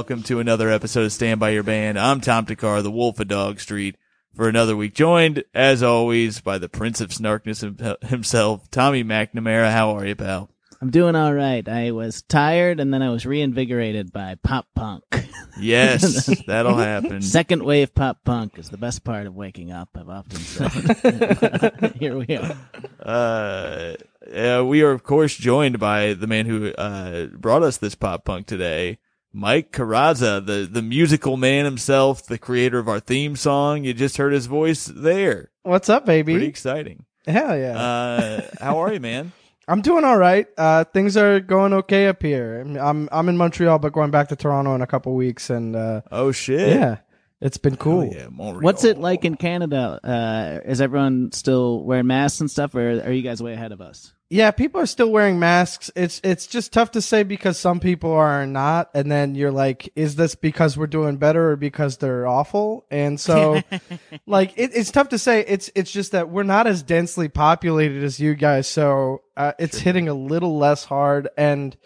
welcome to another episode of Stand By Your Band. I'm Tom Thakkar, the Wolf of Dog Street, for another week, joined, as always, by the Prince of Snarkness himself, Tommy McNamara. How are you, pal? I'm doing all right. I was tired and then I was reinvigorated by pop punk. Yes, that'll happen. Second wave pop punk is the best part of waking up, I've often said. Here we are. Uh, uh, we are, of course, joined by the man who uh, brought us this pop punk today, Mike Carrozza, the, the musical man himself, the creator of our theme song. You just heard his voice there. What's up, baby? Pretty exciting. Hell yeah. Uh, how are you, man? I'm doing all right. Uh, things are going okay up here. I'm I'm in Montreal, but going back to Toronto in a couple weeks, and uh, Oh shit! yeah, it's been cool. Oh, yeah, Montreal. What's it like in Canada? Uh, is everyone still wearing masks and stuff, or are you guys way ahead of us? Yeah, people are still wearing masks. It's it's just tough to say because some people are not, and then you're like, is this because we're doing better or because they're awful? And so, like, it, it's tough to say. It's it's just that we're not as densely populated as you guys, so uh, it's hitting a little less hard, and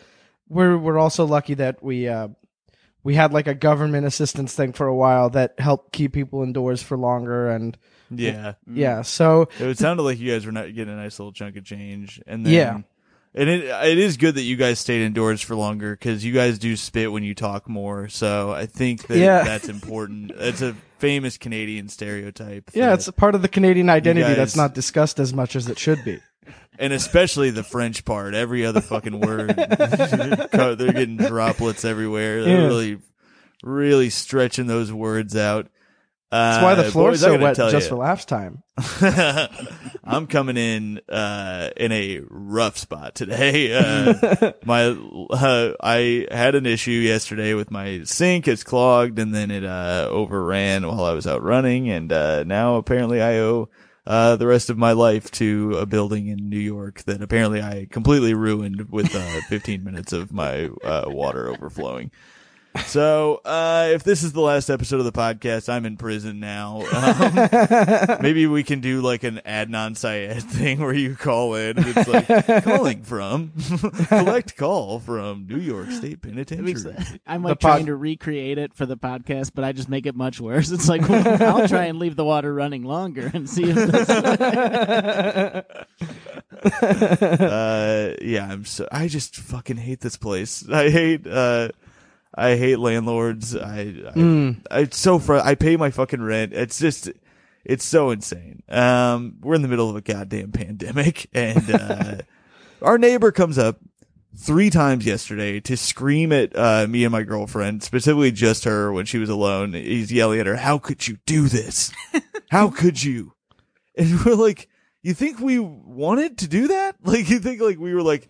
we're we're also lucky that we. Uh, we had like a government assistance thing for a while that helped keep people indoors for longer and Yeah, mm-hmm. yeah so it sounded like you guys were not getting a nice little chunk of change, and then Yeah. and it it is good that you guys stayed indoors for longer because you guys do spit when you talk more. So I think that Yeah. that's important. It's a famous Canadian stereotype. yeah it's a part of the canadian identity guys- that's not discussed as much as it should be and especially the French part. Every other fucking word, they're getting droplets everywhere. They're Yeah. really, really stretching those words out. That's why the Uh, floor's boys, so wet just ya. for laughs time. I'm coming in uh, in a rough spot today. Uh, my uh, I had an issue yesterday with my sink. It's clogged, and then it uh, overran while I was out running, and uh, now apparently I owe. Uh, the rest of my life to a building in New York that apparently I completely ruined with uh, 15 minutes of my uh, water overflowing. So, uh, if this is the last episode of the podcast, I'm in prison now. Um, maybe we can do like an Adnan Syed thing where you call in. and It's like calling from collect call from New York State Penitentiary. I'm like pod- trying to recreate it for the podcast, but I just make it much worse. It's like well, I'll try and leave the water running longer and see if this Uh, yeah, I'm so. I just fucking hate this place. I hate. Uh, I hate landlords. I. I Mm. it's so fr- I pay my fucking rent. It's just, it's so insane. Um, we're in the middle of a goddamn pandemic, and uh, our neighbor comes up three times yesterday to scream at uh, me and my girlfriend, specifically just her when she was alone. He's yelling at her, "How could you do this? How could you?" And we're like, "You think we wanted to do that? Like, you think like we were like."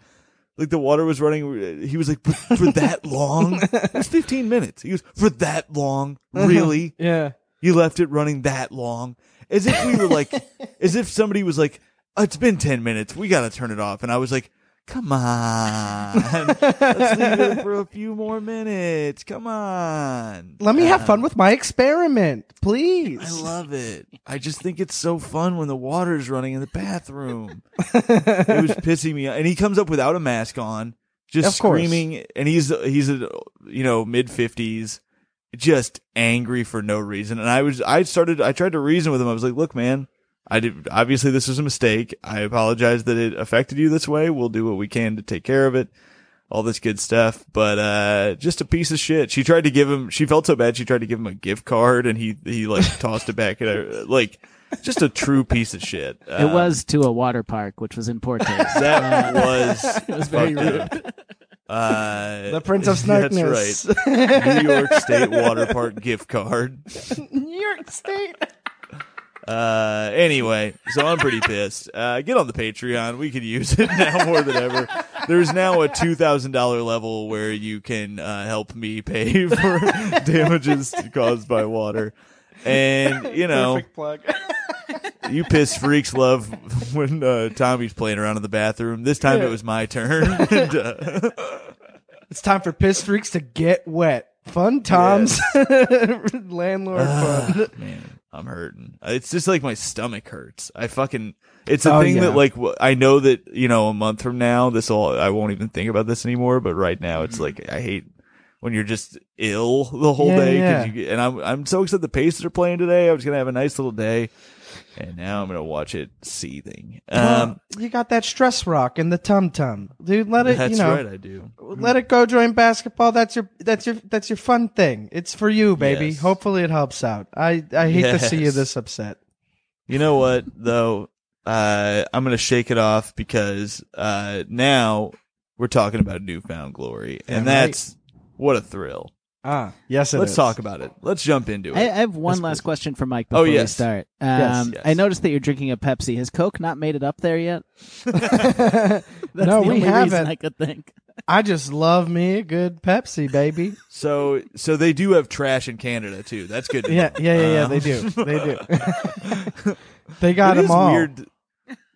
Like the water was running. Uh, he was like, "But for that long? It was 15 minutes. He goes, for that long? Uh-huh. Really? Yeah. You left it running that long? As if we were like, as if somebody was like, "Oh, it's been 10 minutes. We got to turn it off. And I was like, come on. Let's leave it for a few more minutes. Come on. Let me have uh, fun with my experiment, please. I love it. I just think it's so fun when the water's running in the bathroom. it was pissing me off. And he comes up without a mask on, just Of course. screaming. And he's, he's a, you know, mid fifties, just angry for no reason. And I was, I started, I tried to reason with him. I was like, look, man, I did, obviously this was a mistake. I apologize that it affected you this way. We'll do what we can to take care of it. All this good stuff, but, uh, just a piece of shit. She tried to give him, she felt so bad. She tried to give him a gift card and he, he like tossed it back at her. Like, just a true piece of shit. It Uh, was to a water park, which was in poor taste. that Uh, was, it was very rude. up. Uh, The Prince of That's Snarkness. right. New York State Water Park gift card. New York State. Uh, anyway, so I'm pretty pissed. Uh, get on the Patreon. We could use it now more than ever. There's now a $2,000 level where you can, uh, help me pay for damages caused by water. And, you know, Perfect plug. you piss freaks love when, uh, Tommy's playing around in the bathroom. This time Yeah. it was my turn. And, uh, it's time for piss freaks to get wet. Fun times. Landlord fun. man, I'm hurting. It's just like my stomach hurts. I fucking. It's a Oh, thing yeah. that like I know that you know a month from now this all, I won't even think about this anymore. But right now it's mm-hmm. like I hate when you're just ill the whole Yeah, day. yeah. You and I'm I'm so excited the Pacers are playing today. I was gonna have a nice little day, and now I'm gonna watch it seething. Um, Well, you got that stress rock and the tum tum, dude. Let it, that's you know, right, I do. let it go. Join basketball. That's your, that's your, that's your fun thing. It's for you, baby. Yes. Hopefully, it helps out. I, I hate to see you this upset. You know what though? Uh, I'm gonna shake it off because uh, now we're talking about New Found Glory, and Damn right. that's what a thrill. Ah, yes, it Let's is. talk about it. Let's jump into it. I, I have one Yes, last please. question for Mike Oh, before we yes. start. Um, Yes, yes. I noticed that you're drinking a Pepsi. Has Coke not made it up there yet? That's No, the we only haven't. I could think. I just love me a good Pepsi, baby. So, so they do have trash in Canada too. That's good. to Yeah, know. yeah, yeah, yeah. Um, They do. They do. they got it them is all. weird.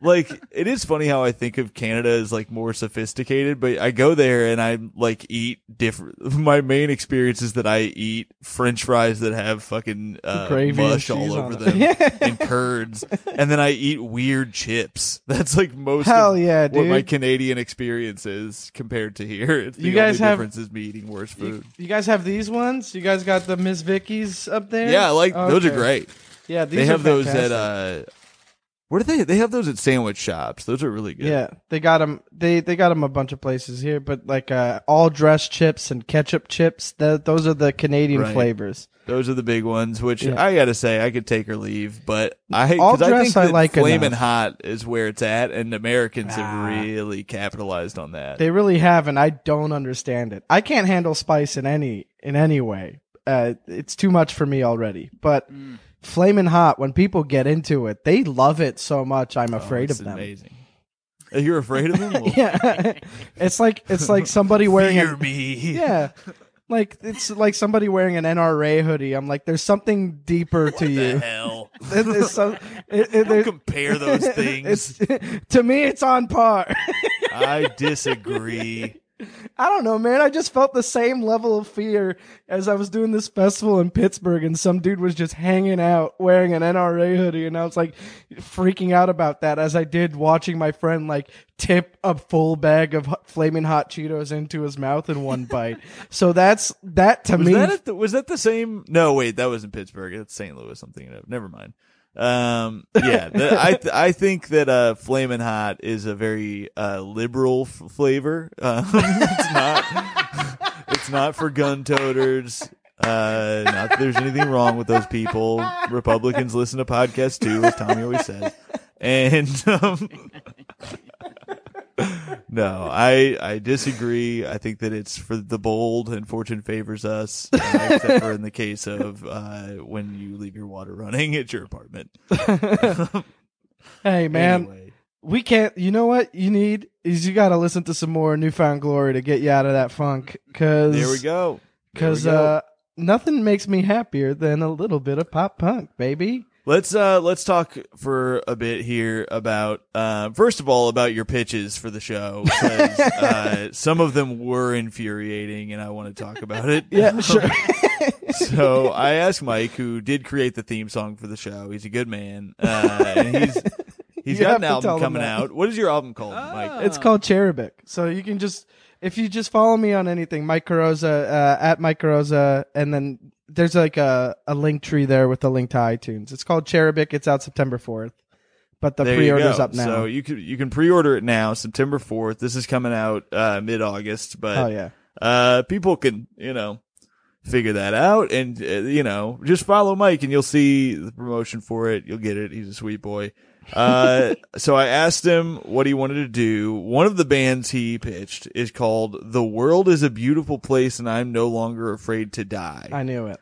Like it is funny how I think of Canada as like more sophisticated, but I go there and I like eat different. My main experience is that I eat French fries that have fucking uh, Gravy and mush all over on them and curds, and then I eat weird chips. That's like most Hell of yeah, what dude. my Canadian experience is compared to here. It's the You guys only have- difference is me eating worse food. You, you guys have these ones? You guys got the Miss Vickie's up there? yeah, I like those are Okay. great. Yeah, these they are have those fantastic. at uh, where do they? They have those at sandwich shops. Those are really good. Yeah, they got them. They they got them a bunch of places here, but like uh, all dress chips and ketchup chips. That those are the Canadian Right. flavors. Those are the big ones, which Yeah. I gotta say I could take or leave, but I All 'cause I dress think I like Flamin' enough. Hot is where it's at, and Americans Ah. have really capitalized on that. They really have, and I don't understand it. I can't handle spice in any in any way. Uh, it's too much for me already. But Mm. Flaming hot, when people get into it, they love it so much. I'm Oh, afraid of them. Amazing. You're afraid of them? Well, Yeah, it's like it's like somebody wearing Fear a me. yeah. Like it's like somebody wearing an NRA hoodie. I'm like, there's something deeper to The you. hell. There's some, it, it, Don't compare those things. To me, it's on par. I disagree. I don't know, man. I just felt the same level of fear as I was doing this festival in Pittsburgh, and some dude was just hanging out wearing an NRA hoodie, and I was like freaking out about that as I did watching my friend like tip a full bag of flaming hot Cheetos into his mouth in one bite. so that's that to Was me. that the, was that the same? No, wait, that was in Pittsburgh. That's St. Louis. I'm thinking of. Never mind. Um, yeah, the, I th- I think that uh, Flamin' Hot is a very uh, liberal f- flavor. Um, it's not. it's not for gun toters. Uh, not that there's anything wrong with those people. Republicans listen to podcasts too, as Tommy always says. And um, no, I I disagree. I think that it's for the bold and fortune favors us, uh, except for in the case of uh, when you leave your water running at your apartment. hey, man, Anyway, we can't. You know what you need is you got to listen to some more New Found Glory to get you out of that funk. Cause there we go. There we Because go. uh, nothing makes me happier than a little bit of pop punk, baby. Let's uh let's talk for a bit here about uh first of all about your pitches for the show 'cause, uh some of them were infuriating and I want to talk about it. Yeah, sure. so I asked Mike, who did create the theme song for the show. He's a good man, uh, and he's he's You got an album coming out. What is your album called, Mike? it's called Cherubic. So you can just if you just follow me on anything, Mike Carrozza uh, at Mike Carrozza, and then there's like a a link tree there with the link to iTunes. It's called Cherubic. It's out September fourth, but the There you pre-order's go. up now. So you can you can pre-order it now, September fourth. This is coming out uh, mid August, but oh yeah. uh, people can you know figure that out, and uh, you know just follow Mike, and you'll see the promotion for it. You'll get it. He's a sweet boy. Uh, so I asked him what he wanted to do. One of the bands he pitched is called "The World Is a Beautiful Place, and I'm No Longer Afraid to Die." I knew it.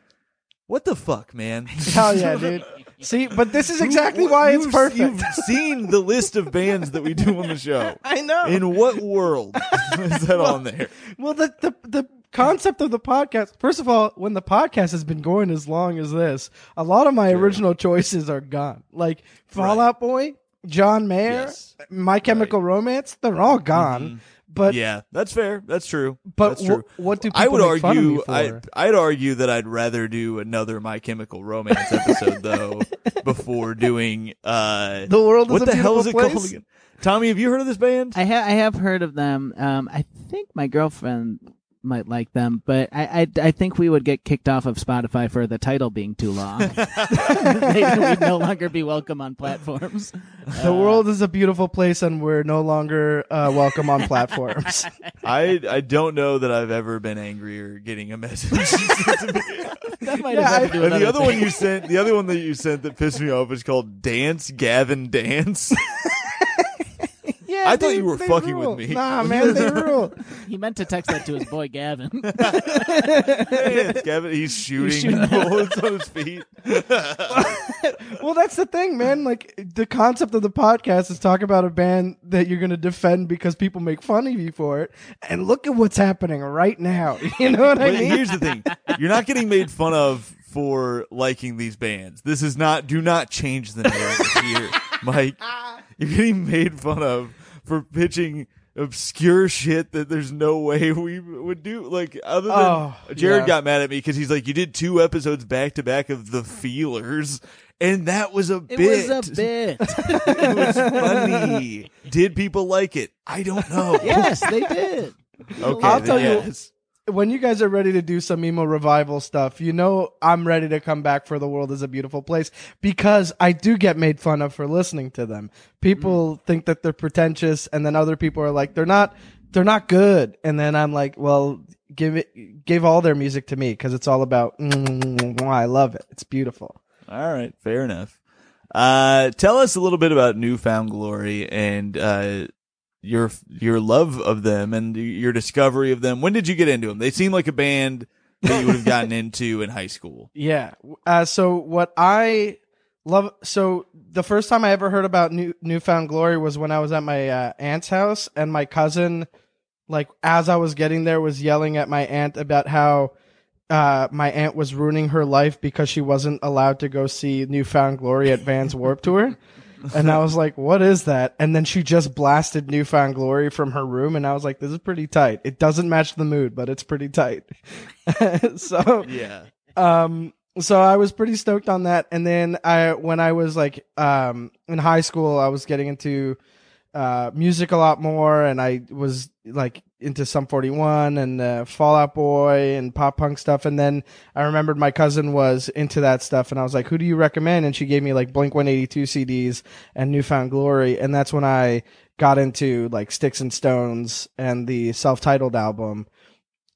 what the fuck, man? Hell yeah, dude. See, but this is exactly why it's you've- perfect. You've seen the list of bands that we do on the show. I know. In what world is that on there? Well, the, the the concept of the podcast. First of all, when the podcast has been going as long as this, a lot of my original choices are gone. Like Fall Out Boy, John Mayer, Yes. My Chemical Romance, they're all gone. But yeah, that's fair. That's true. but that's wh- true. what do people I would make fun of me argue. for? I I'd argue that I'd rather do another My Chemical Romance episode though before doing uh the world is what a the hell is it beautiful called again? Tommy, have you heard of this band? I have I have heard of them. Um, I think my girlfriend might like them, but I, I I think we would get kicked off of Spotify for the title being too long. they would no longer be welcome on platforms. The world is a beautiful place, and we're no longer uh, welcome on platforms. I I don't know that I've ever been angrier getting a message. That might Yeah, have I- to do with and the other other one you sent, the other one that you sent that pissed me off is called Dance Gavin Dance. Yeah, I thought they- you were they fucking rule. with me. Nah, man, they rule. He meant to text that to his boy Gavin. Dance Gavin, he's shooting, shooting bullets on his feet. Well, that's the thing, man. Like the concept of the podcast is talk about a band that you're going to defend because people make fun of you for it, and look at what's happening right now. You know what I But mean? here's the thing: you're not getting made fun of for liking these bands. This is not. Do not change the narrative here, Mike. You're getting made fun of for pitching obscure shit that there's no way we would do. Like other than Oh, Jared yeah. got mad at me because he's like, you did two episodes back to back of the Feelers, and that was a It bit. was a bit. it was funny. Did people like it? I don't know. yes, they did. Okay, I'll then tell you- yes. When you guys are ready to do some emo revival stuff, you know I'm ready to come back for the world is a beautiful place because I do get made fun of for listening to them. People Mm. think that they're pretentious and then other people are like they're not they're not good and then I'm like, well, give it give all their music to me cuz it's all about mm, I love it. It's beautiful. All right, fair enough. Uh, tell us a little bit about New Found Glory and uh, your your love of them and your discovery of them. When did you get into them? They seem like a band that you would have gotten into in high school. Yeah. Uh, so what I love, so the first time I ever heard about New Newfound Glory was when I was at my uh, aunt's house, and my cousin, like as I was getting there, was yelling at my aunt about how uh, my aunt was ruining her life because she wasn't allowed to go see New Found Glory at Vans Warp Tour. And I was like, what is that? And then she just blasted New Found Glory from her room. And I was like, this is pretty tight. It doesn't match the mood, but it's pretty tight. so, Yeah. um so I was pretty stoked on that and then I when I was like um in high school I was getting into uh music a lot more and I was like into Sum 41 and uh, Fall Out Boy and pop punk stuff. And then I remembered my cousin was into that stuff and I was like who do you recommend? And she gave me like Blink 182 CDs and New Found Glory. And that's when I got into like Sticks and Stones and the self-titled album.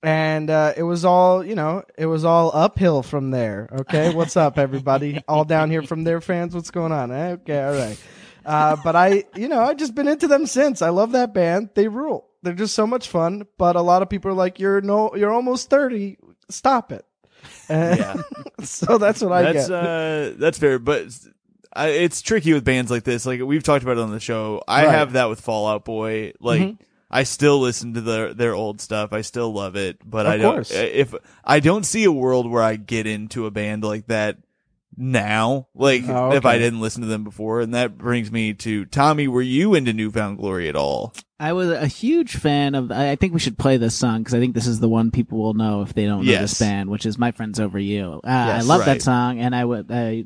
And uh, it was all you know it was all uphill from there. Okay? What's up everybody? All down here from their fans? What's going on? Eh, okay all right. Uh, but i you know I've just been into them since. I love that band. They rule they're just so much fun but a lot of people are like you're no you're almost 30 stop it Yeah. so that's what i That's get uh, that's fair, but I, it's tricky with bands like this. Like we've talked about it on the show. I Right. have that with Fall Out Boy. Like Mhm. I still listen to their their old stuff. I still love it, but Of I don't. course. If I don't see a world where I get into a band like that now, like Oh, if I didn't listen to them before, and that brings me to Tommy. Were you into New Found Glory at all? I was a huge fan of. I think we should play this song because I think this is the one people will know if they don't know Yes. this band, which is "My Friends Over You." Uh, I Yes, love right. that song, and I would. I,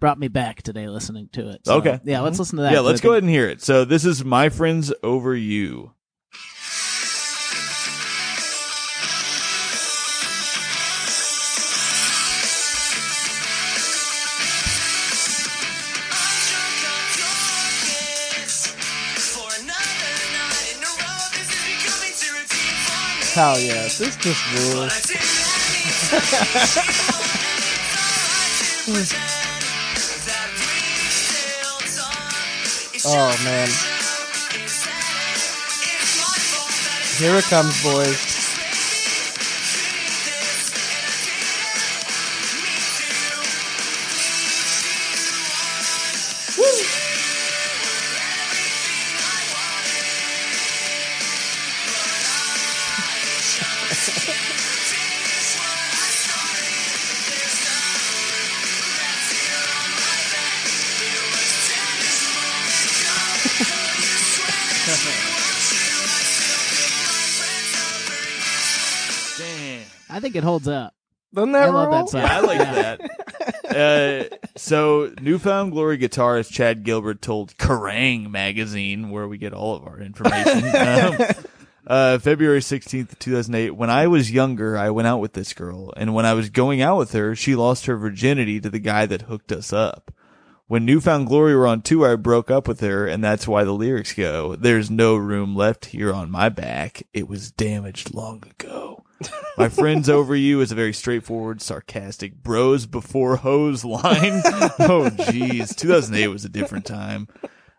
brought me back today listening to it. So, Okay. yeah, let's listen to that. yeah, 'cause let's I go think- ahead and hear it. So this is my friends over you. Hell yeah this just rules. Oh man. Here it comes boys think it holds up. Doesn't that I love roll? that song. Yeah, I like Yeah. that. Uh, so, New Found Glory guitarist Chad Gilbert told Kerrang! magazine, where we get all of our information, um, uh, February 16th, 2008, when I was younger, I went out with this girl, and when I was going out with her, she lost her virginity to the guy that hooked us up. When New Found Glory were on tour, I broke up with her, and that's why the lyrics go, There's no room left here on my back. It was damaged long ago. My friends over you is a very straightforward, sarcastic bros before hose line. oh, jeez. 2008 was a different time.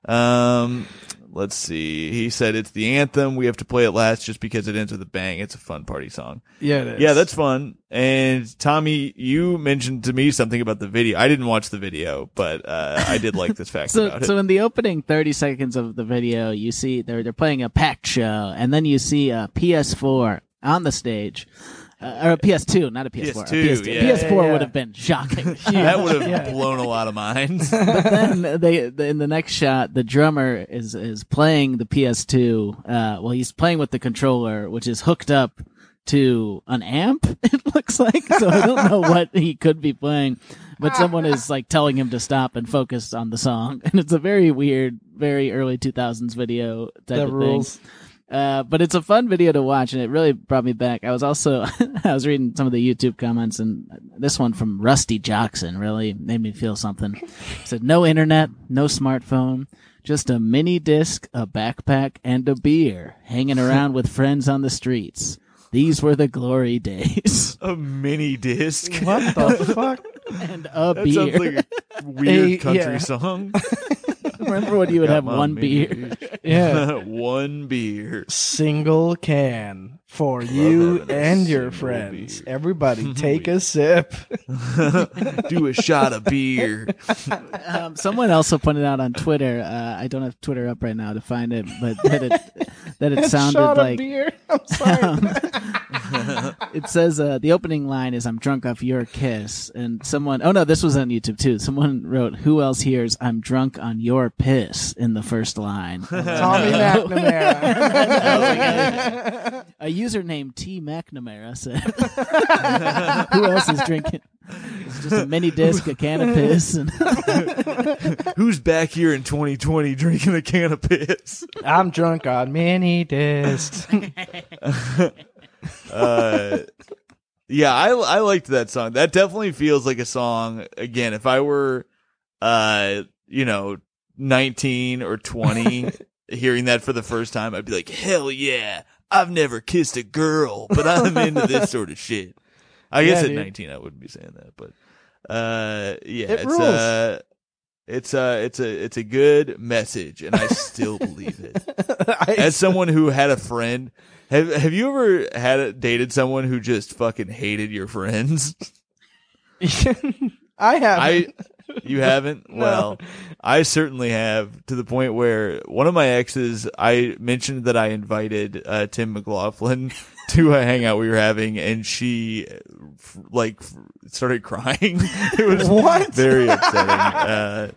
Um, let's see. He said it's the anthem. We have to play it last just because it ends with a bang. It's a fun party song. Yeah, it is. Yeah, that's fun. And Tommy, you mentioned to me something about the video. I didn't watch the video, but uh, I did like this fact So, about it. so in the opening 30 seconds of the video, you see they're, they're playing a packed show, and then you see a PS4 on the stage. Uh, or a PS2, not a PS4. a PS2, PS2. yeah. PS4 Yeah, yeah. would have been shocking. that would have Yeah. blown a lot of minds. but then they, the, in the next shot, the drummer is is playing the PS2. Uh, well, he's playing with the controller, which is hooked up to an amp. It looks like so. I don't know what he could be playing, but someone is like telling him to stop and focus on the song, and it's a very weird, very early 2000s video type That of thing. Rules. Uh, but it's a fun video to watch, and it really brought me back. I was also I was reading some of the YouTube comments, and this one from Rusty Jackson really made me feel something. It said, "No internet, no smartphone, just a mini disc, a backpack, and a beer, hanging around with friends on the streets. These were the glory days." a mini disc. What the fuck? and a That beer. sounds like a weird A- country yeah. song. Remember when you would have one beer? Yeah. one beer. Single can for you and your friends. beer. Everybody take a sip. Do a shot of beer. Um, someone also pointed out on Twitter. Uh, I don't have Twitter up right now to find it, but that it that it sounded Shot like beer. I'm sorry. it says uh, the opening line is "I'm drunk off your kiss," and someone oh no, this was on YouTube too. Someone wrote, "Who else hears I'm drunk on your piss?" in the first line. Tommy McNamara. A user named T McNamara said, "Who else is drinking?" It's just a mini disc, a can of piss, and Who's back here in 2020 drinking a can of piss? I'm drunk on mini discs. Uh, yeah, I I liked that song. That definitely feels like a song. Again, if I were, uh, you know, 19 or 20, hearing that for the first time, I'd be like, hell yeah! I've never kissed a girl, but I'm into this sort of shit. I guess at dude. 19 I wouldn't be saying that, but uh, yeah, It it's rules. uh, it's uh, it's a it's a good message, and I still believe it I- as someone who had a friend, have have you ever had a, dated someone who just fucking hated your friends? I have. I you haven't? No. Well, I certainly have to the point where one of my exes, I mentioned that I invited uh, Tim McLaughlin to a hangout we were having, and she uh, f- like f- started crying. it was What? very upsetting. Uh,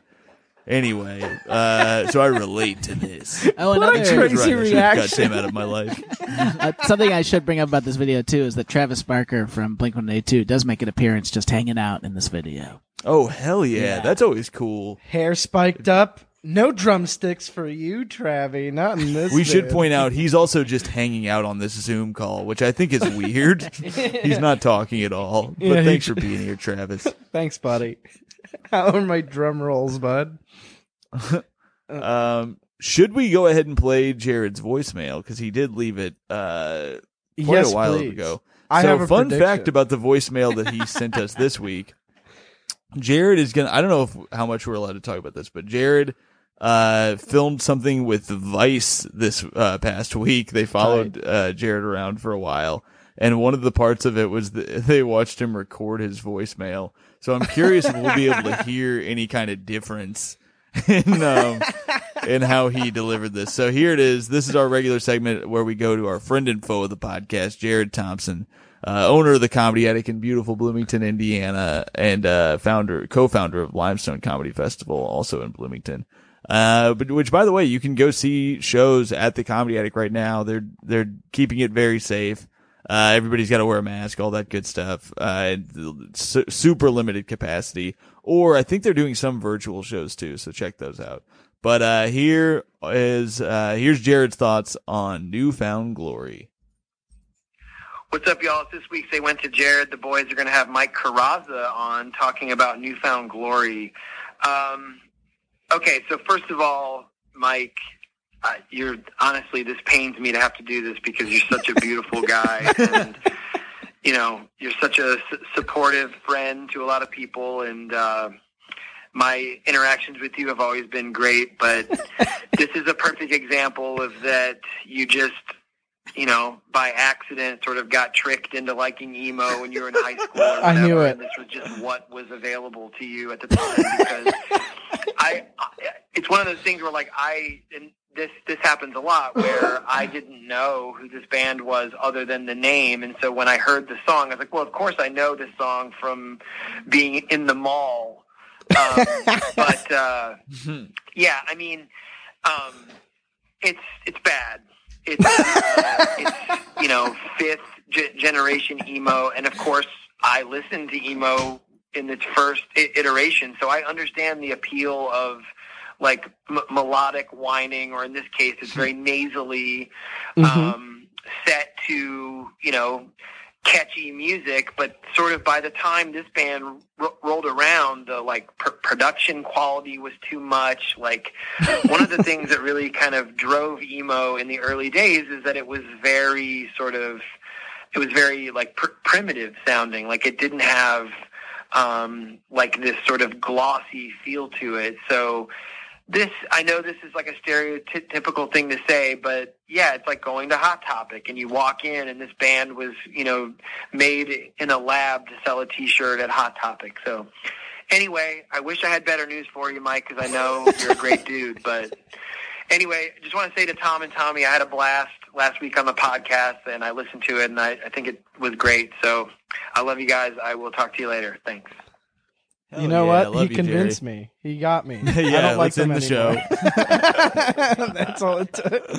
anyway, uh, so I relate to this. oh, What a another She was crazy right. I should've got reaction. Tim out of my life. uh, something I should bring up about this video too is that Travis Barker from Blink One Eight Two does make an appearance just hanging out in this video. Oh hell yeah. Yeah. That's always cool. Hair spiked up. No drumsticks for you, Travi. Not in this. We should point out he's also just hanging out on this Zoom call, which I think is weird. he's not talking at all. But Yeah, he thanks for being here, Travis. Thanks, buddy. How are my drum rolls, bud? Um, should we go ahead and play Jared's voicemail because he did leave it uh, quite yes, a while please. ago. I so have a fun prediction. fact about the voicemail that he sent us this week. Jared is gonna. I don't know if how much we're allowed to talk about this, but Jared uh filmed something with Vice this uh, past week. They followed uh, Jared around for a while, and one of the parts of it was that they watched him record his voicemail. So I'm curious if we'll be able to hear any kind of difference in um in how he delivered this. So here it is. This is our regular segment where we go to our friend and foe of the podcast, Jared Thompson, uh, owner of the Comedy Attic in beautiful Bloomington, Indiana, and uh, founder, co-founder of Limestone Comedy Festival, also in Bloomington. Uh, but which, by the way, you can go see shows at the Comedy Attic right now. They're they're keeping it very safe. Uh, everybody's got to wear a mask, all that good stuff. Uh, su- super limited capacity. Or I think they're doing some virtual shows too, so check those out. But uh, here is uh, here's Jared's thoughts on New Found Glory. What's up, y'all? It's this week they went to Jared. The boys are going to have Mike Carrozza on talking about New Found Glory. Um, okay, so first of all, Mike, uh, you're honestly this pains me to have to do this because you're such a beautiful guy and you know you're such a supportive friend to a lot of people and uh, my interactions with you have always been great but this is a perfect example of that you just you know by accident sort of got tricked into liking emo when you were in high school or I knew it. and this was just what was available to you at the time because I, I it's one of those things where like I and this this happens a lot where I didn't know who this band was other than the name, and so when I heard the song, I was like, well, of course I know this song from being in the mall. Um, but uh, yeah, I mean, um, it's it's bad. It's it's you know fifth ge- generation emo, and of course I listened to emo in its first I- iteration, so I understand the appeal of like m- melodic whining, or in this case, it's very nasally um, set to you know catchy music. But sort of by the time this band ro- rolled around, the like pr- production quality was too much. Like one of the things that really kind of drove emo in the early days is that it was very sort of it was very like pr- primitive sounding. Like it didn't have um, like this sort of glossy feel to it. So this, I know this is like a stereotypical thing to say, but yeah, it's like going to Hot Topic and you walk in and this band was, you know, made in a lab to sell a T-shirt at Hot Topic. So anyway, I wish I had better news for you, Mike, because I know you're a great dude. But anyway, just want to say to Tom and Tommy, I had a blast last week on the podcast and I listened to it and I, I think it was great. So I love you guys. I will talk to you later. Thanks. Hell you know yeah, what? He you, convinced Jerry. me. He got me. yeah, I don't like him the show. anymore. that's all it took.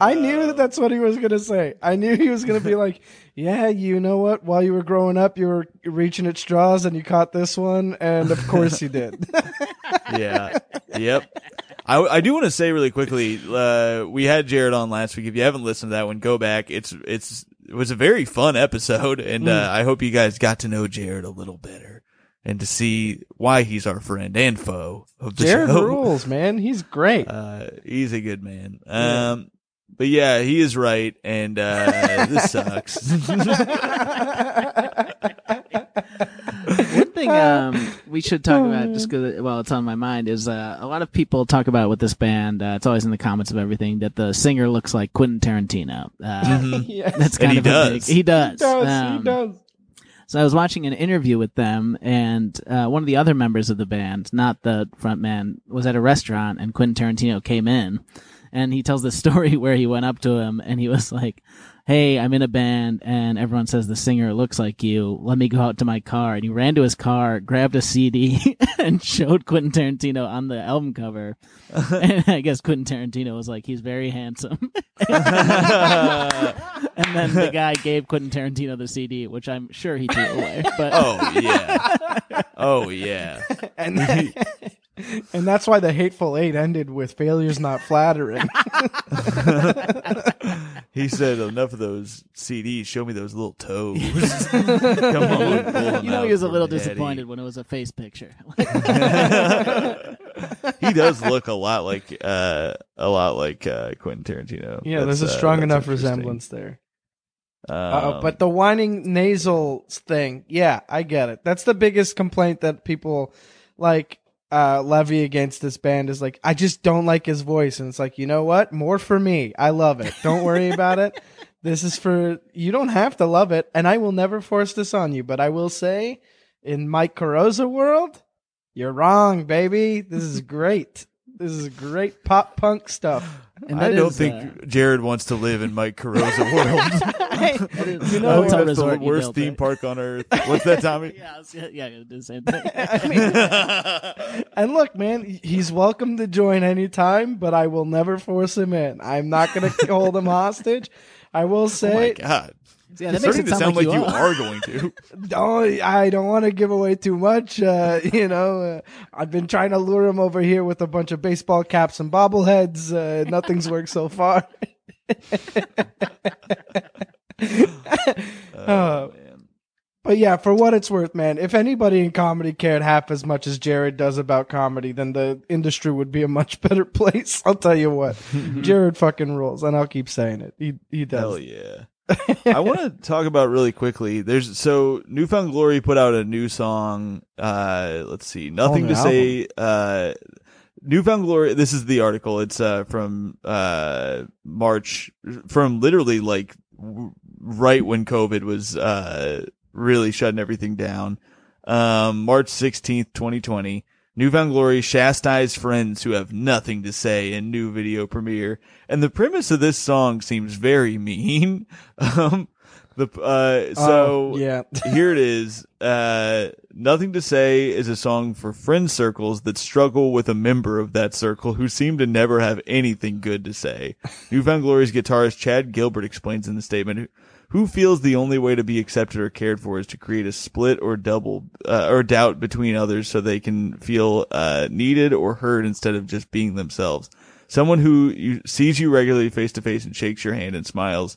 I knew that that's what he was going to say. I knew he was going to be like, yeah, you know what? While you were growing up, you were reaching at straws and you caught this one. And of course you did. yeah. Yep. I, I do want to say really quickly, uh, we had Jared on last week. If you haven't listened to that one, go back. It's, it's, it was a very fun episode and, Mm. uh, I hope you guys got to know Jared a little better and to see why he's our friend and foe of the Jared show. rules, man. He's great. Uh, he's a good man. Um, but yeah, he is right. And, uh, this sucks. One thing um, we should talk about, just because well, it's on my mind, is uh, a lot of people talk about with this band. Uh, it's always in the comments of everything that the singer looks like Quentin Tarantino. Uh, yes. That's And kind he of a does. big, he does. he does. Um, he does. So I was watching an interview with them, and uh, one of the other members of the band, not the front man, was at a restaurant, and Quentin Tarantino came in, and he tells this story where he went up to him, and he was like, "Hey, I'm in a band, and everyone says the singer looks like you. Let me go out to my car." And he ran to his car, grabbed a CD, and showed Quentin Tarantino on the album cover. and I guess Quentin Tarantino was like, "He's very handsome." and then the guy gave Quentin Tarantino the CD, which I'm sure he threw away. But oh yeah. Oh yeah. And, and that's why the Hateful Eight ended with failure's not flattering. He said enough of those CDs. Show me those little toes. Come on, pull them you know, he was a for little daddy. disappointed when it was a face picture. he does look a lot like uh, a lot like uh, Quentin Tarantino. yeah, there's That's, a uh, strong that's enough interesting. resemblance there. Um, Uh, but the whining nasal thing, yeah, I get it. That's the biggest complaint that people like uh, levy against this band is like, I just don't like his voice, and it's like, you know what? More for me. I love it. Don't worry about it. This is for you. Don't have to love it, and I will never force this on you. But I will say, in Mike Carrozza world, you're wrong, baby. This is great. This is great pop punk stuff. And I don't is, think uh, Jared wants to live in Mike Carrozza world. that is You know, I think that's the worst built, theme right? park on earth. What's that, Tommy? Yeah, was, yeah, yeah, the same thing. I mean, and look, man, he's welcome to join anytime, but I will never force him in. I'm not going to hold him hostage. I will Oh my say, god. Yeah, that It's makes starting it to sound, like, you, you are. are going to. Don't I don't want to give away too much. Uh, you know, uh, I've been trying to lure him over here with a bunch of baseball caps and bobbleheads. Uh, nothing's worked so far. Oh, man. But yeah, for what it's worth, man, if anybody in comedy cared half as much as Jared does about comedy, then the industry would be a much better place. I'll tell you what. Jared fucking rules, and I'll keep saying it. He he does. Hell yeah. I want to talk about really quickly. There's so New Found Glory put out a new song. Uh, let's see, nothing to say. Uh, New Found Glory. This is the article. It's uh from uh March, from literally like w- right when COVID was uh really shutting everything down. Um, March sixteenth, twenty twenty. New Found Glory chastised friends who have nothing to say in new video premiere. And the premise of this song seems very mean. Um, the, uh, so Oh, yeah. here it is. Uh, Nothing to Say is a song for friend circles that struggle with a member of that circle who seem to never have anything good to say. New Found Glory's guitarist Chad Gilbert explains in the statement, who feels the only way to be accepted or cared for is to create a split or double, uh, or doubt between others so they can feel, uh, needed or heard instead of just being themselves. Someone who you, sees you regularly face to face and shakes your hand and smiles,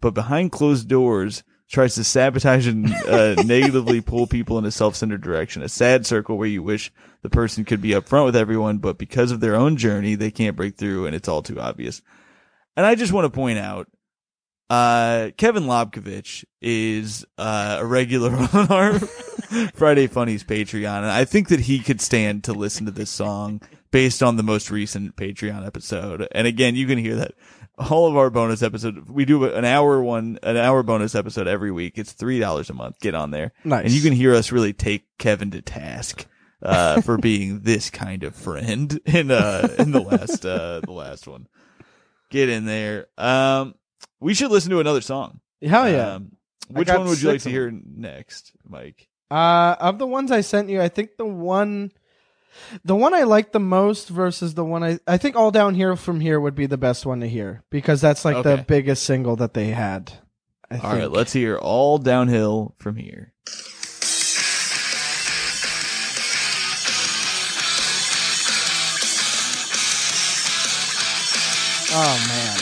but behind closed doors tries to sabotage and uh, negatively pull people in a self-centered direction. A sad circle where you wish the person could be upfront with everyone, but because of their own journey, they can't break through and it's all too obvious. And I just want to point out, uh, Kevin Lobkovich is, uh, a regular on our Friday Funnies Patreon. And I think that he could stand to listen to this song based on the most recent Patreon episode. And again, you can hear that all of our bonus episodes. We do an hour one, an hour bonus episode every week. It's $3 a month. Get on there. Nice. And you can hear us really take Kevin to task. Uh, for being this kind of friend in, uh, in the last, uh, the last one. Get in there. Um, we should listen to another song. Hell yeah. Um, which one would you like to hear next, Mike? Uh, of the ones I sent you, I think the one, the one I like the most versus the one I, I think all downhill from here would be the best one to hear because that's like Okay. the biggest single that they had. I All right, think. let's hear all downhill from here. Oh man.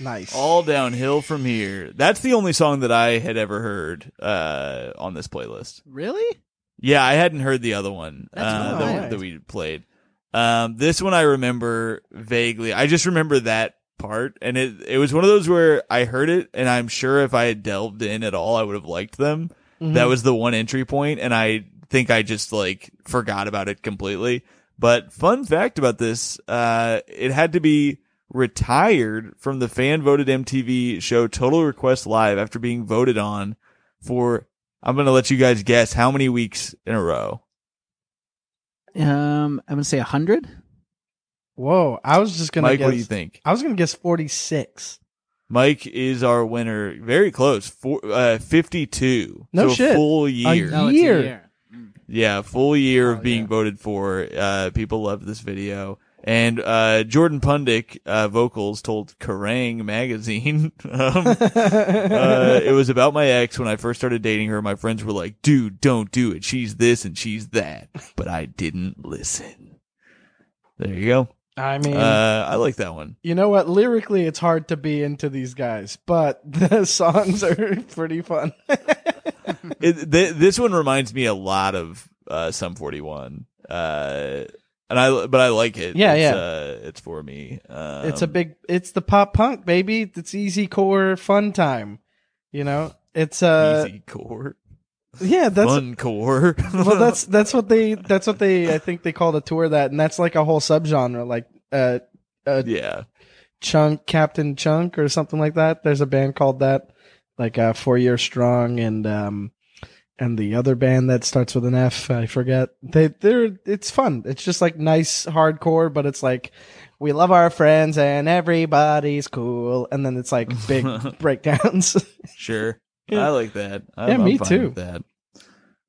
Nice. All downhill from here. That's the only song that I had ever heard uh, on this playlist. Really? Yeah, I hadn't heard the other one That's uh, that, nice. that we played. Um, this one I remember vaguely. I just remember that part, and it it was one of those where I heard it, and I'm sure if I had delved in at all, I would have liked them. That was the one entry point, and I think I just like forgot about it completely. But fun fact about this, uh, it had to be retired from the fan voted MTV show Total Request Live after being voted on for, I'm going to let you guys guess how many weeks in a row. Um, I'm gonna say a hundred. Whoa. I was just gonna Mike, guess. what do you think? I was gonna guess forty six. Mike is our winner. Very close. Four, uh, 52. No so shit. A full year. No, Year. a year. Yeah, full year Oh, of being yeah. voted for. Uh, people loved this video. And, uh, Jordan Pundik, uh, vocals told Kerrang magazine, um, uh, it was about my ex when I first started dating her. My friends were like, dude, don't do it. She's this and she's that. But I didn't listen. There you go. I mean, Uh, I like that one. you know what? Lyrically, it's hard to be into these guys, but the songs are pretty fun. It, th- this one reminds me a lot of uh, Sum 41. And I but I like it. Yeah, it's, yeah. Uh, it's for me. Um, it's a big. It's the pop punk baby. It's easy core fun time. You know, it's uh easy core, yeah. That's fun core. well, that's that's what they that's what they I think they call the tour that, and that's like a whole subgenre, like uh, uh yeah. chunk Captain Chunk or something like that. There's a band called that, like uh, Four Year Strong, and um and the other band that starts with an F, I forget. They they're it's fun. It's just like nice hardcore, but it's like we love our friends and everybody's cool, and then it's like big breakdowns. Sure. Yeah. I like that. I'm, Yeah, me too. That.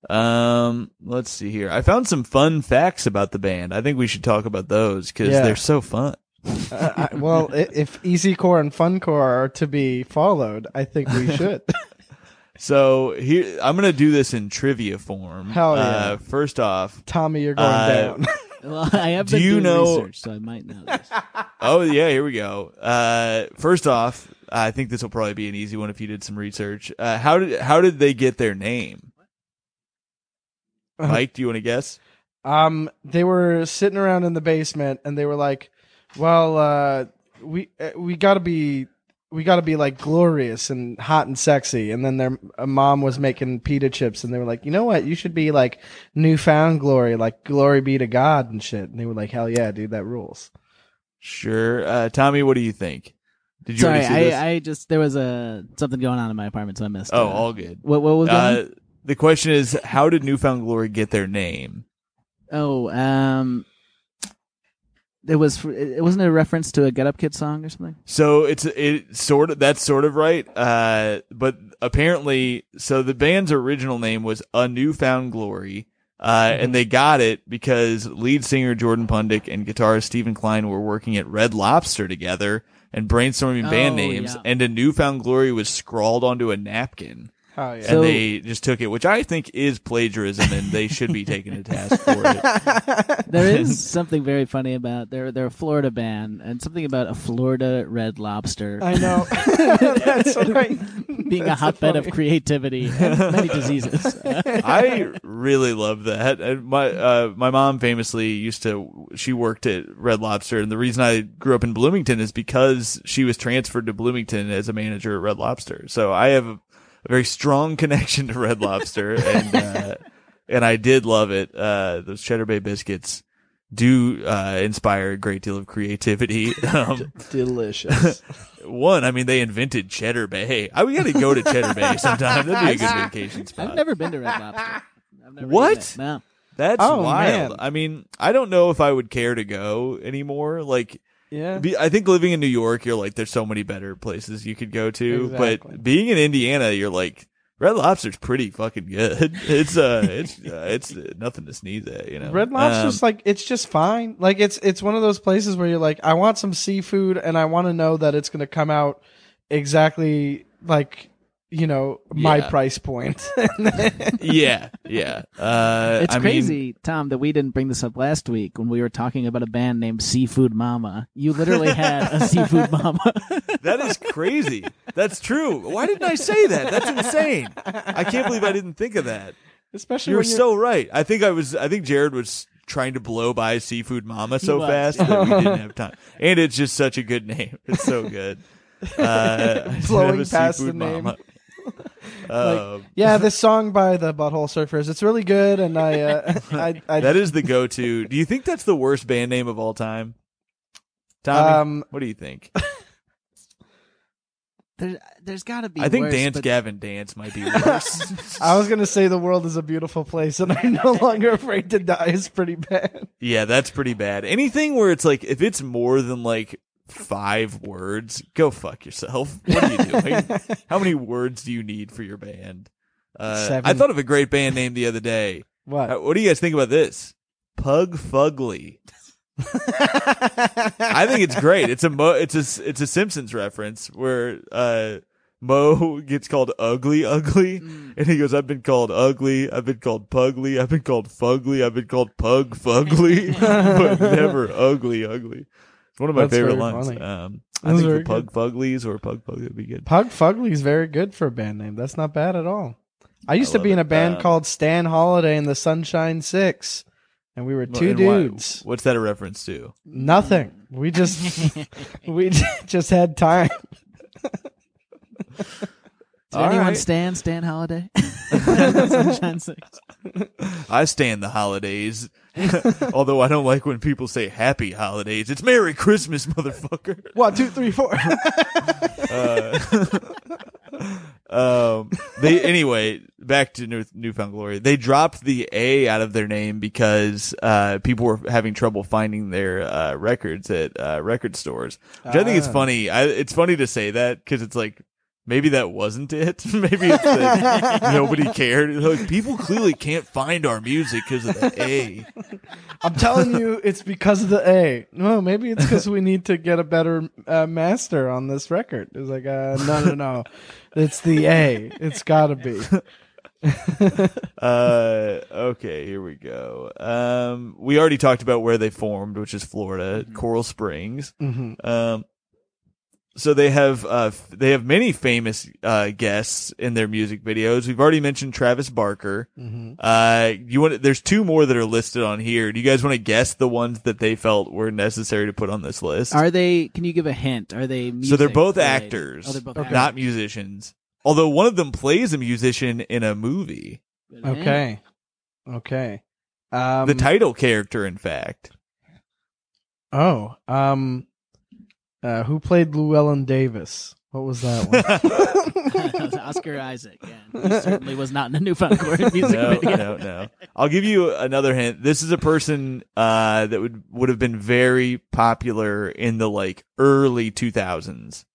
Um, let's see here. I found some fun facts about the band. I think we should talk about those because Yeah. they're so fun. uh, I, well, if easy core and fun core are to be followed, I think we should. So here, I'm gonna do this in trivia form. Hell yeah. Uh, first off, Tommy, you're going Uh, down. Well, I have to Do been you doing know- research, so I might know this. oh yeah, here we go. Uh, first off, I think this will probably be an easy one if you did some research. Uh, how did how did they get their name? Mike, do you want to guess? Um, they were sitting around in the basement, and they were like, "Well, uh, we uh, we gotta be." We got to be like glorious and hot and sexy. And then their uh, mom was making pita chips, and they were like, "You know what? You should be like newfound glory, like glory be to God and shit." And they were like, "Hell yeah, dude, that rules." Sure. Uh, Tommy, what do you think? Did you Sorry, already see this? I, I just there was a something going on in my apartment, so I missed. oh, uh, all good. what what was going? Uh, the question is, how did New Found Glory get their name? Oh, um, it was it wasn't a reference to a Get Up Kid song or something. So it's it sort of that's sort of right. Uh, but apparently, so the band's original name was A New Found Glory. Uh, Mm-hmm. and they got it because lead singer Jordan Pundik and guitarist Stephen Klein were working at Red Lobster together and brainstorming band Oh, names, yeah. and a New Found Glory was scrawled onto a napkin. Oh yeah. So- and they just took it, which I think is plagiarism, and they should be taken to task for it. There is something very funny about they're they're a Florida band and something about a Florida Red Lobster I know. That's right. being a That's hotbed of creativity and many diseases. I really love that. And my uh, my mom famously used to. She worked at Red Lobster, and the reason I grew up in Bloomington is because she was transferred to Bloomington as a manager at Red Lobster. So I have a, a very strong connection to Red Lobster, and uh, and I did love it. Uh, those Cheddar Bay biscuits do uh, inspire a great deal of creativity. Um, Delicious. one, I mean, they invented Cheddar Bay. I we got to go to Cheddar Bay sometime. That'd be a good vacation spot. I've never been to Red Lobster. I've never What? eaten. No. That's Oh, wild. man. I mean, I don't know if I would care to go anymore. Like, yeah. be, I think living in New York, you're like, there's so many better places you could go to. Exactly. But being in Indiana, you're like, Red Lobster's pretty fucking good. It's uh, it's uh, it's nothing to sneeze at, you know. Red Lobster's Um, like it's just fine. Like it's it's one of those places where you're like, I want some seafood and I want to know that it's going to come out exactly like you know my Yeah. price point. yeah, yeah. Uh, It's I mean, crazy, Tom, that we didn't bring this up last week when we were talking about a band named Seafood Mama. You literally had a Seafood Mama. That is crazy. That's true. Why didn't I say that? That's insane. I can't believe I didn't think of that. Especially You're when you're, so right. I think I was. I think Jared was trying to blow by Seafood Mama so fast that we didn't have time. And it's just such a good name. It's so good. Uh, I Blowing a past Seafood the name. Mama. Um, yeah, this song by the Butthole Surfers, it's really good, and I, uh, I, I that is the go-to. Do you think that's the worst band name of all time? Tommy, Um, what do you think? there, there's got to be. I think worse, Dance but Gavin Dance might be worse. I was gonna say the world is a beautiful place, and I'm no longer afraid to die is pretty bad. Yeah, that's pretty bad. Anything where it's like if it's more than like five words, go fuck yourself. What are you doing? How many words do you need for your band? Uh, Seven. I thought of a great band name the other day. What? Uh, What do you guys think about this? Pug Fugly. I think it's great. It's a Moe, it's a it's a Simpsons reference where uh Moe gets called ugly ugly and he goes I've been called ugly, I've been called pugly, I've been called fugly, I've been called pug fugly, but never ugly ugly. It's one of my That's favorite very lines. funny. Um I That's think very the pug fuglies or pug pug would be good. Pug Fugly is very good for a band name. That's not bad at all. I used I to love be in it. a band Um, called Stan Holiday and the Sunshine Six, and we were two And why- dudes. what's that a reference to? Nothing. We just we just had time. Does All anyone right. stand Stan Holiday? Sunshine Six. I stand the holidays. Although I don't like when people say happy holidays. It's Merry Christmas, motherfucker. One, two, three, four. Um, they anyway back to New, Newfound Glory. They dropped the A out of their name because uh, people were having trouble finding their uh, records at uh, record stores. Which I think it's Ah. funny. I, it's funny to say that because it's like maybe that wasn't it. maybe it's that nobody cared. Like people clearly can't find our music because of the A. I'm telling you, it's because of the A. No, maybe it's because we need to get a better uh, master on this record. It's like, uh, no, no, no. It's the A. It's gotta be. Uh, okay, here we go. Um, we already talked about where they formed, which is Florida, Coral Springs. hmm Um, so they have uh f- they have many famous uh guests in their music videos. We've already mentioned Travis Barker. hmm Uh, you want there's two more that are listed on here. Do you guys want to guess the ones that they felt were necessary to put on this list? Are they? Can you give a hint? Are they? so they're both related? actors, Oh, they're both Okay. not musicians. Although one of them plays a musician in a movie, Okay. Okay. Um, the title character, in fact. Oh, um, uh, who played Llewyn Davis? What was that one? Oscar Isaac. Yeah, he certainly was not in the New Found Glory music no, video. no, no. I'll give you another hint. This is a person uh, that would would have been very popular in the like early 2000s,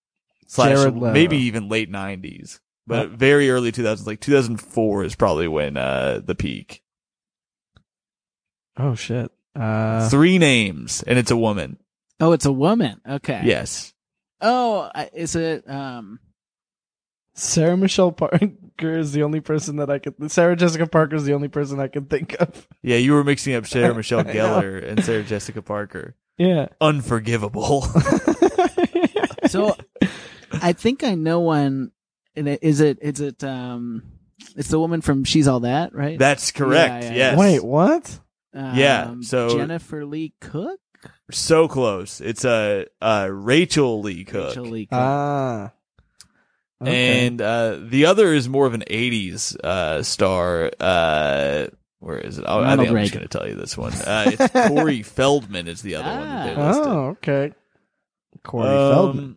slash Jared Leto. maybe even late 90s, but very early 2000s. Like 2004 is probably when uh, the peak. oh shit. Uh, Three names, and it's a woman. Oh, it's a woman. Okay. Yes. Oh, is it? Um. Sarah Michelle Parker is the only person that I could. Sarah Jessica Parker is the only person I can think of. Yeah, you were mixing up Sarah Michelle I. Gellar and Sarah Jessica Parker. Yeah. Unforgivable. So, I think I know one. And it, is it? Is it? Um. It's the woman from She's All That, right? That's correct. Yeah, yeah, yes. Wait, what? Um, yeah, so- Jennifer Lee Cook. So close. It's a uh, uh, Rachael Leigh Cook. Rachael Leigh Cook. Ah. Okay. And uh, the other is more of an '80s uh, star. Uh, where is it? Oh, I Ronald think I'm just going to tell you this one. Uh, it's Corey Feldman is the other one that they Ah. listed. oh, okay. Corey Um, Feldman.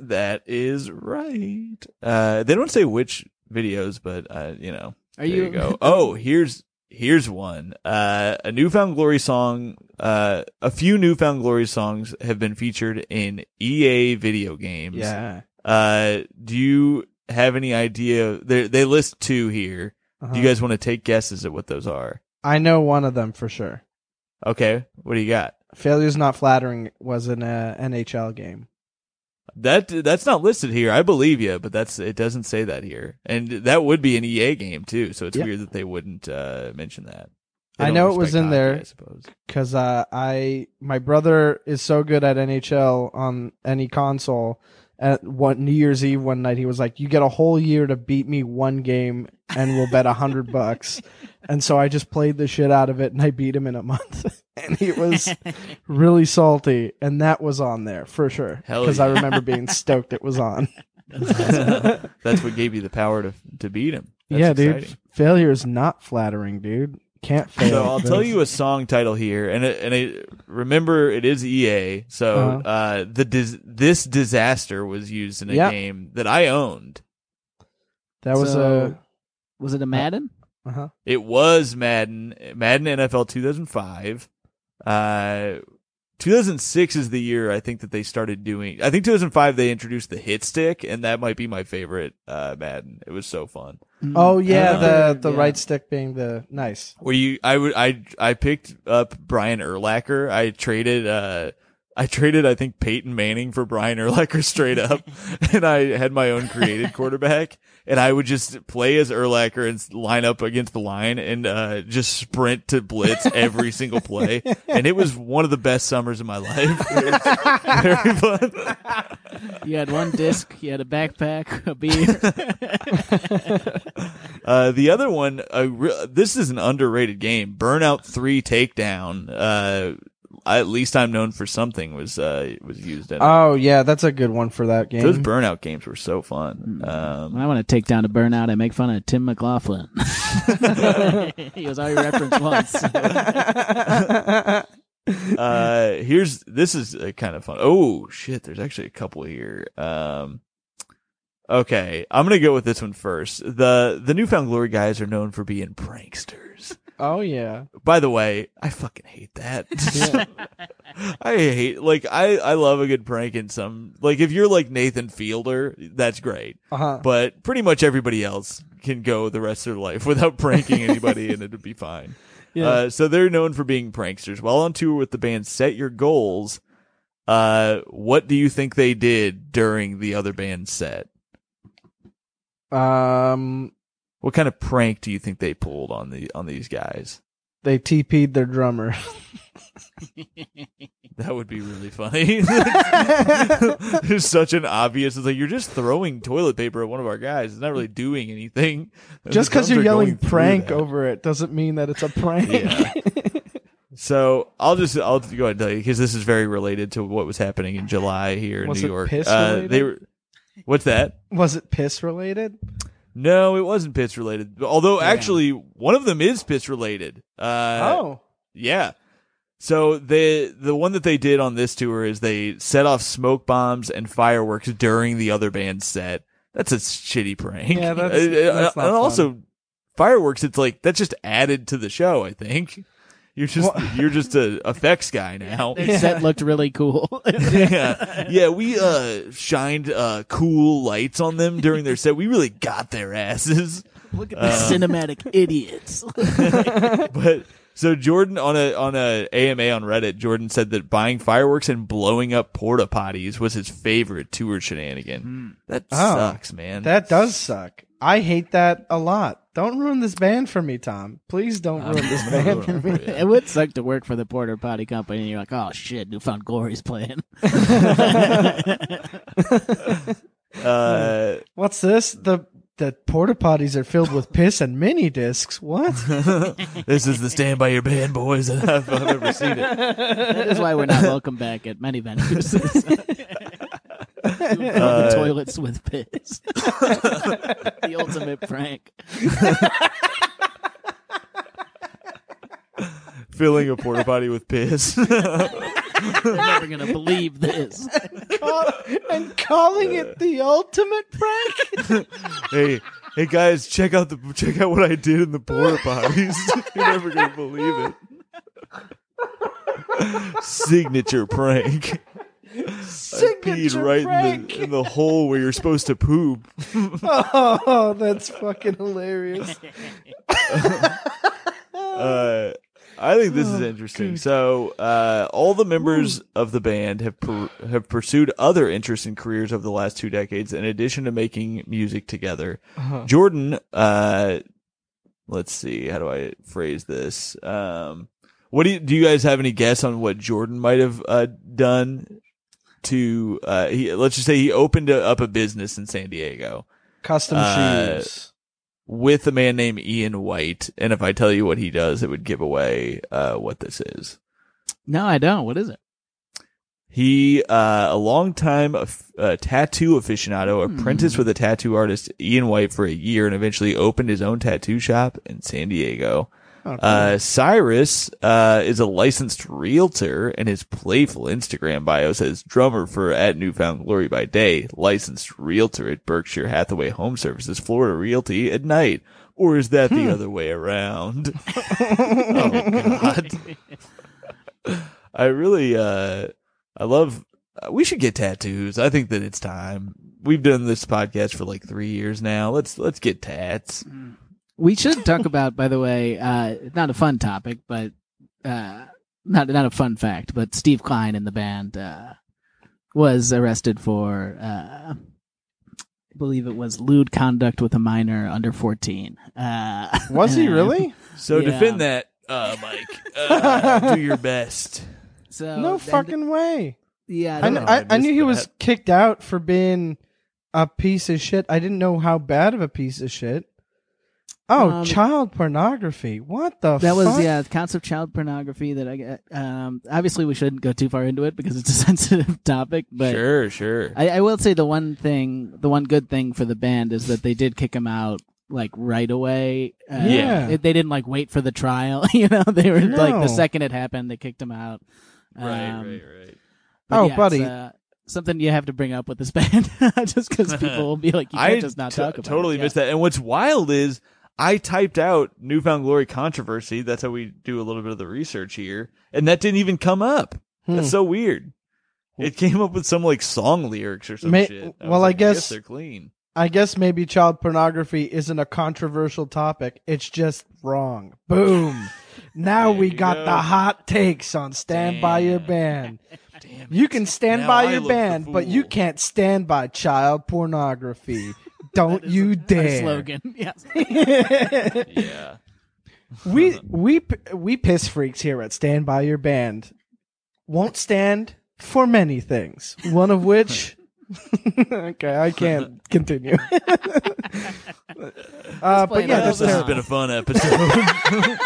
That is right. Uh, they don't say which videos, but uh, you know, Are there you? you go. Oh, here's here's one. Uh, a New Found Glory song. Uh, a few New Found Glory songs have been featured in EA video games. Yeah. Uh, do you have any idea? They they list two here. Uh-huh. Do you guys want to take guesses at what those are? I know one of them for sure. Okay, what do you got? Failure's not flattering was an uh, NHL game. That that's not listed here. I believe you, but that's it doesn't say that here, and that would be an EA game too. So it's weird that they wouldn't uh, mention that. They I know it was in hockey, there. I suppose. because uh, I my brother is so good at NHL on any console. At one New Year's Eve one night, he was like, "You get a whole year to beat me one game, and we'll bet a hundred bucks." And so I just played the shit out of it, and I beat him in a month, and he was really salty, and that was on there for sure Hell because I remember being stoked it was on. That's what gave you the power to to beat him. That's yeah, exciting. dude, failure is not flattering, dude. Can't fail. So I'll tell you a song title here, and it, and it, remember it is EA. So Uh-huh. uh, the dis- this disaster was used in a Yeah. game that I owned. that was So- Was it a Madden? uh huh. It was Madden, Madden NFL 2005. Uh, 2006 is the year I think that they started doing. I think 2005 they introduced the hit stick, and that might be my favorite uh, Madden. It was so fun. Oh yeah, Uh, the the yeah. right stick being the nice. Where you, I would, I, I picked up Brian Urlacher. I traded, uh, I traded, I think Peyton Manning for Brian Urlacher straight up, and I had my own created quarterback, and I would just play as Urlacher and line up against the line and uh, just sprint to blitz every single play, and it was one of the best summers of my life. It was very fun. You had one disc. You had a backpack, a beer. Uh, the other one, uh, re- this is an underrated game. Burnout Three Takedown. Uh, at least I'm known for something was uh was used in. it. Oh yeah, that's a good one for that game. Those Burnout games were so fun. Um, When I want to take down a burnout, I make fun of Tim McLaughlin. he was already referenced once. uh here's this is uh, kind of fun oh shit there's actually a couple here um okay i'm gonna go with this one first the the new found glory guys are known for being pranksters oh yeah. by the way i fucking hate that i hate like i i love a good prank in some like if you're like nathan fielder that's great Uh huh. but pretty much everybody else can go the rest of their life without pranking anybody and it'd be fine. Yeah. Uh, so they're known for being pranksters. While on tour with the band Set Your Goals, uh, what do you think they did during the other band's set? Um, What kind of prank do you think they pulled on the on these guys? they TP'd their drummer. That would be really funny. There's such an obvious. It's like you're just throwing toilet paper at one of our guys. It's not really doing anything. Just because you're yelling prank over it doesn't mean that it's a prank. Yeah. So I'll just I'll go ahead and tell you because this is very related to what was happening in July here in Was New York. uh, they were. What's that? Was it piss related? No, it wasn't piss related. Although actually, one of them is piss related. Uh, oh. yeah. So the the one that they did on this tour is they set off smoke bombs and fireworks during the other band's set. That's a shitty prank. Yeah, that's- Uh, uh, that's not and fun. also fireworks. It's like that's just added to the show. I think you're just Well- you're just a effects guy now. Their set looked really cool. yeah, yeah. We uh shined uh cool lights on them during their set. We really got their asses. Look at the cinematic idiots. but so Jordan on a on a AMA on Reddit, Jordan said that buying fireworks and blowing up porta potties was his favorite tour shenanigan. That Oh, sucks, man. That does suck. I hate that a lot. Don't ruin this band for me, Tom. Please don't ruin this band for me. it would suck to work for the Porter Potty Company and you're like, oh shit, New Found Glory's playing. uh, What's this? The the porta potties are filled with piss and mini discs. What? this is the Stand by Your Band boys, and I've, I've never seen it. that is why we're not welcome back at many venues. Fill the uh, toilets with piss. the ultimate prank. Filling a porta potty with piss. You're never gonna believe this. Call- and calling it the ultimate prank? hey, hey guys, check out the check out what I did in the porta potties. You're never gonna believe it. Signature prank. I peed Signature right in prank. the in the hole where you're supposed to poop. Oh, that's fucking hilarious. Uh, I think this is interesting. So, uh, all the members of the band have per- have pursued other interests and careers over the last two decades, in addition to making music together. Jordan, uh, let's see, how do I phrase this? Um, what do you, do you guys have any guess on what Jordan might have uh, done to? Uh, he, let's just say he opened a, up a business in San Diego Custom Uh, shoes. With a man named Ian White, and if I tell you what he does, it would give away uh, what this is. No, I don't. What is it? He, uh, a longtime uh, tattoo aficionado, apprenticed with a tattoo artist, Ian White, for a year, and eventually opened his own tattoo shop in San Diego. Uh, Cyrus, uh, is a licensed realtor and his playful Instagram bio says drummer for at New Found Glory by day, licensed realtor at Berkshire Hathaway Home Services, Florida Realty at night. Or is that the other way around? oh God. I really, uh, I love, uh, we should get tattoos. I think that it's time. We've done this podcast for like three years now. Let's, let's get tats. We should talk about, by the way, uh, not a fun topic, but uh, not not a fun fact. But Steve Klein in the band uh, was arrested for, uh, I believe it was lewd conduct with a minor under fourteen. Uh, Was he really? So Yeah. defend that, uh, Mike. Uh, do your best. So No and- fucking way. yeah. I, I kn- know, I, I I knew missed he was kicked out for being a piece of shit. I didn't know how bad of a piece of shit. Oh, Um, child pornography. What the That was fuck? yeah, counts of child pornography that I get. Um, obviously, we shouldn't go too far into it because it's a sensitive topic. But sure, sure. I, I will say the one thing, the one good thing for the band is that they did kick him out like right away. Uh, Yeah. they, they didn't like wait for the trial. You know, they were like the second it happened, they kicked him out. right, Um, right, right. but Oh, yeah, buddy. uh, something you have to bring up with this band, just because people will be like, you can't I just not to- talk about. totally it. missed that. And what's wild is I typed out New Found Glory controversy. That's how we do a little bit of the research here, and that didn't even come up. Hmm. That's so weird. It came up with some like song lyrics or some May- shit. well, was I like, guess- they're clean. I guess maybe child pornography isn't a controversial topic. It's just wrong. Boom. now we got go. the hot takes on Stand By Your Band. Damn You can stand Now by I your band, but you can't stand by child pornography. Don't you our dare. slogan. Yes. Yeah. we we we piss freaks here at Stand By Your Band won't stand for many things. One of which Okay, I can't continue. uh, but yeah, out this has been a fun episode.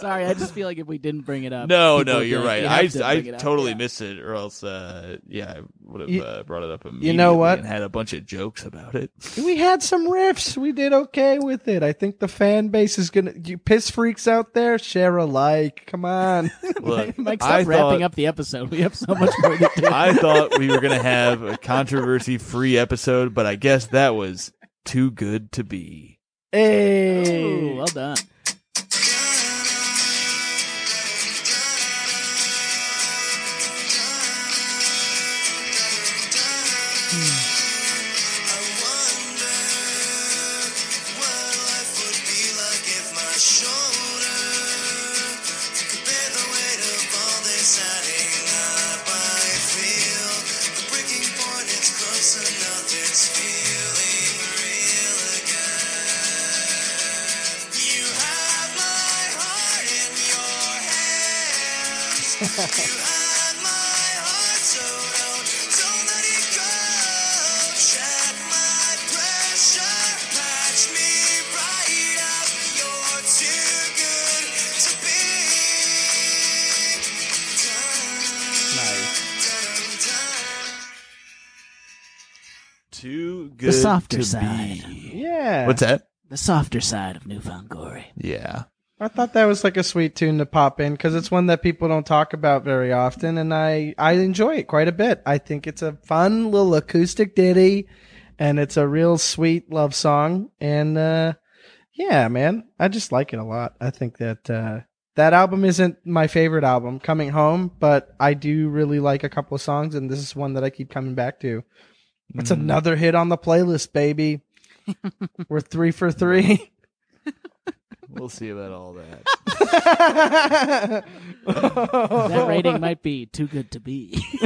Sorry, I just feel like if we didn't bring it up, no, no, you're right. I to I bring up." totally Yeah. missed it, or else, uh, yeah, I would have You- uh, brought it up you know what? And had a bunch of jokes about it. we had some riffs. We did okay with it. I think the fan base is gonna. You piss freaks out there, share a like. Come on. Look, Mike, I stop wrapping thought- up the episode. We have so much more to do. I thought we were gonna have a controversy-free episode, but I guess that was too good to be. hey. Ooh, well done. Too good to be. Too softer to side. be. Yeah. What's that? The softer side of New Found Glory. Yeah. I thought that was like a sweet tune to pop in because it's one that people don't talk about very often, and I I enjoy it quite a bit. I think it's a fun little acoustic ditty, and it's a real sweet love song. And uh, yeah, man, I just like it a lot. I think that uh, that album isn't my favorite album, Coming Home, but I do really like a couple of songs, and this is one that I keep coming back to. It's another hit on the playlist, baby. We're three for three. We'll see about all that. That rating might be too good to be.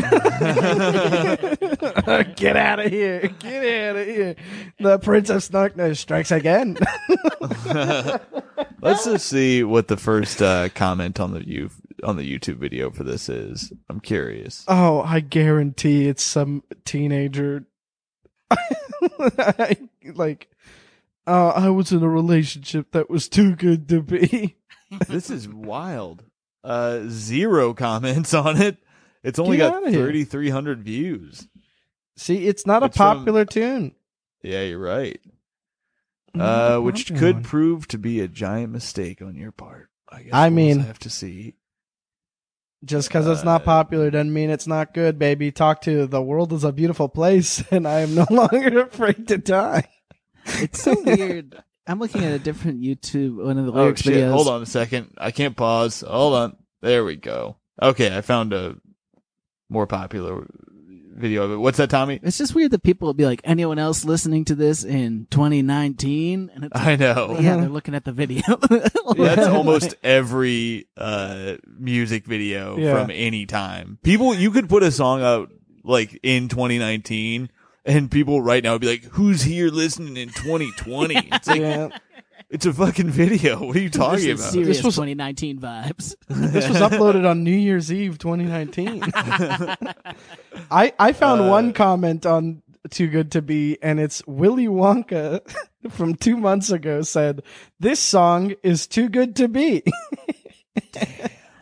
Get out of here. Get out of here. The Prince of Snarknose strikes again. Let's just see what the first uh, comment on the you on the YouTube video for this is. I'm curious. oh, I guarantee it's some teenager. Like, uh, I was in a relationship that was too good to be. this is wild. Uh, zero comments on it. It's only Get got 3,300 views. See, it's not It's a from- popular tune. Yeah, you're right. Uh, which could one. prove to be a giant mistake on your part. I guess I we'll mean- have to see. Just because it's not Uh, popular doesn't mean it's not good, baby. Talk to the world is a beautiful place, and I am no longer afraid to die. It's so weird. I'm looking at a different YouTube one of the Oh lyrics shit! videos. Hold on a second. I can't pause. Hold on. There we go. Okay, I found a more popular video of it. What's that, Tommy? It's just weird that people will be like, anyone else listening to this in 2019? And it's I know. yeah, they're looking at the video. That's almost every uh music video Yeah. from any time. People, you could put a song out like in 2019, and people right now would be like, "Who's here listening in 2020?" It's like Yeah. it's a fucking video. What are you talking This is about? serious This was- 2019 vibes. This was uploaded on New Year's Eve 2019. I I found Uh, one comment on Too Good to Be, and it's Willy Wonka from two months ago said, This song is too good to be.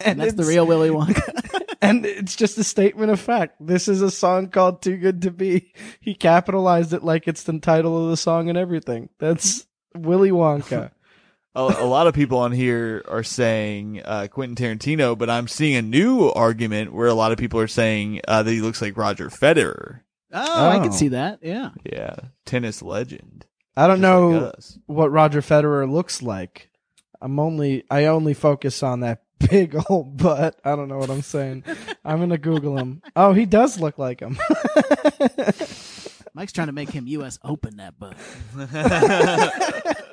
And that's the real Willy Wonka. And it's just a statement of fact. This is a song called Too Good to Be. He capitalized it like it's the title of the song and everything. That's Willy Wonka. a, a lot of people on here are saying uh, Quentin Tarantino, but I'm seeing a new argument where a lot of people are saying uh, that he looks like Roger Federer. oh, I Oh. can see that. Yeah. Yeah, tennis legend. I don't know like what Roger Federer looks like. I'm only I only focus on that big old butt. I don't know what I'm saying. I'm gonna Google him. Oh, he does look like him. Mike's trying to make him U.S. Open that butt.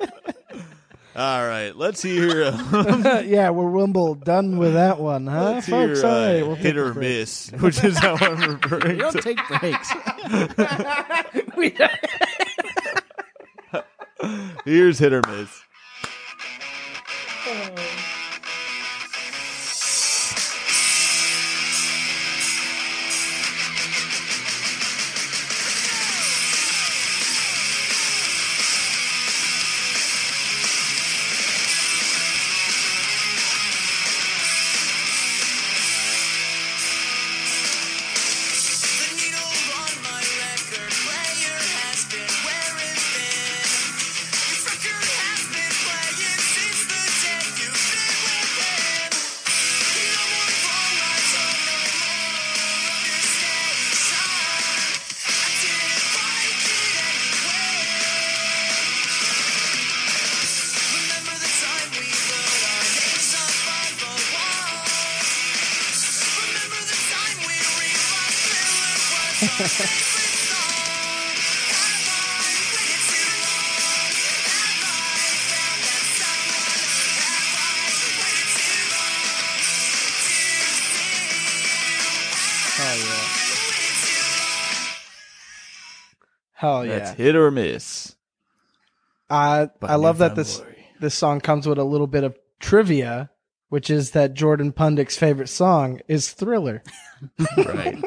All right, let's hear. Uh, yeah, we're Wimble done with that one, huh, let's folks? hear All uh, right, we'll hit take a or break. miss, which is how I'm referring You don't to. take breaks. Here's hit or miss. Hell yeah. That's hit or miss. I by I love that this Glory. this song comes with a little bit of trivia, which is that Jordan Pundik's favorite song is Thriller. Right.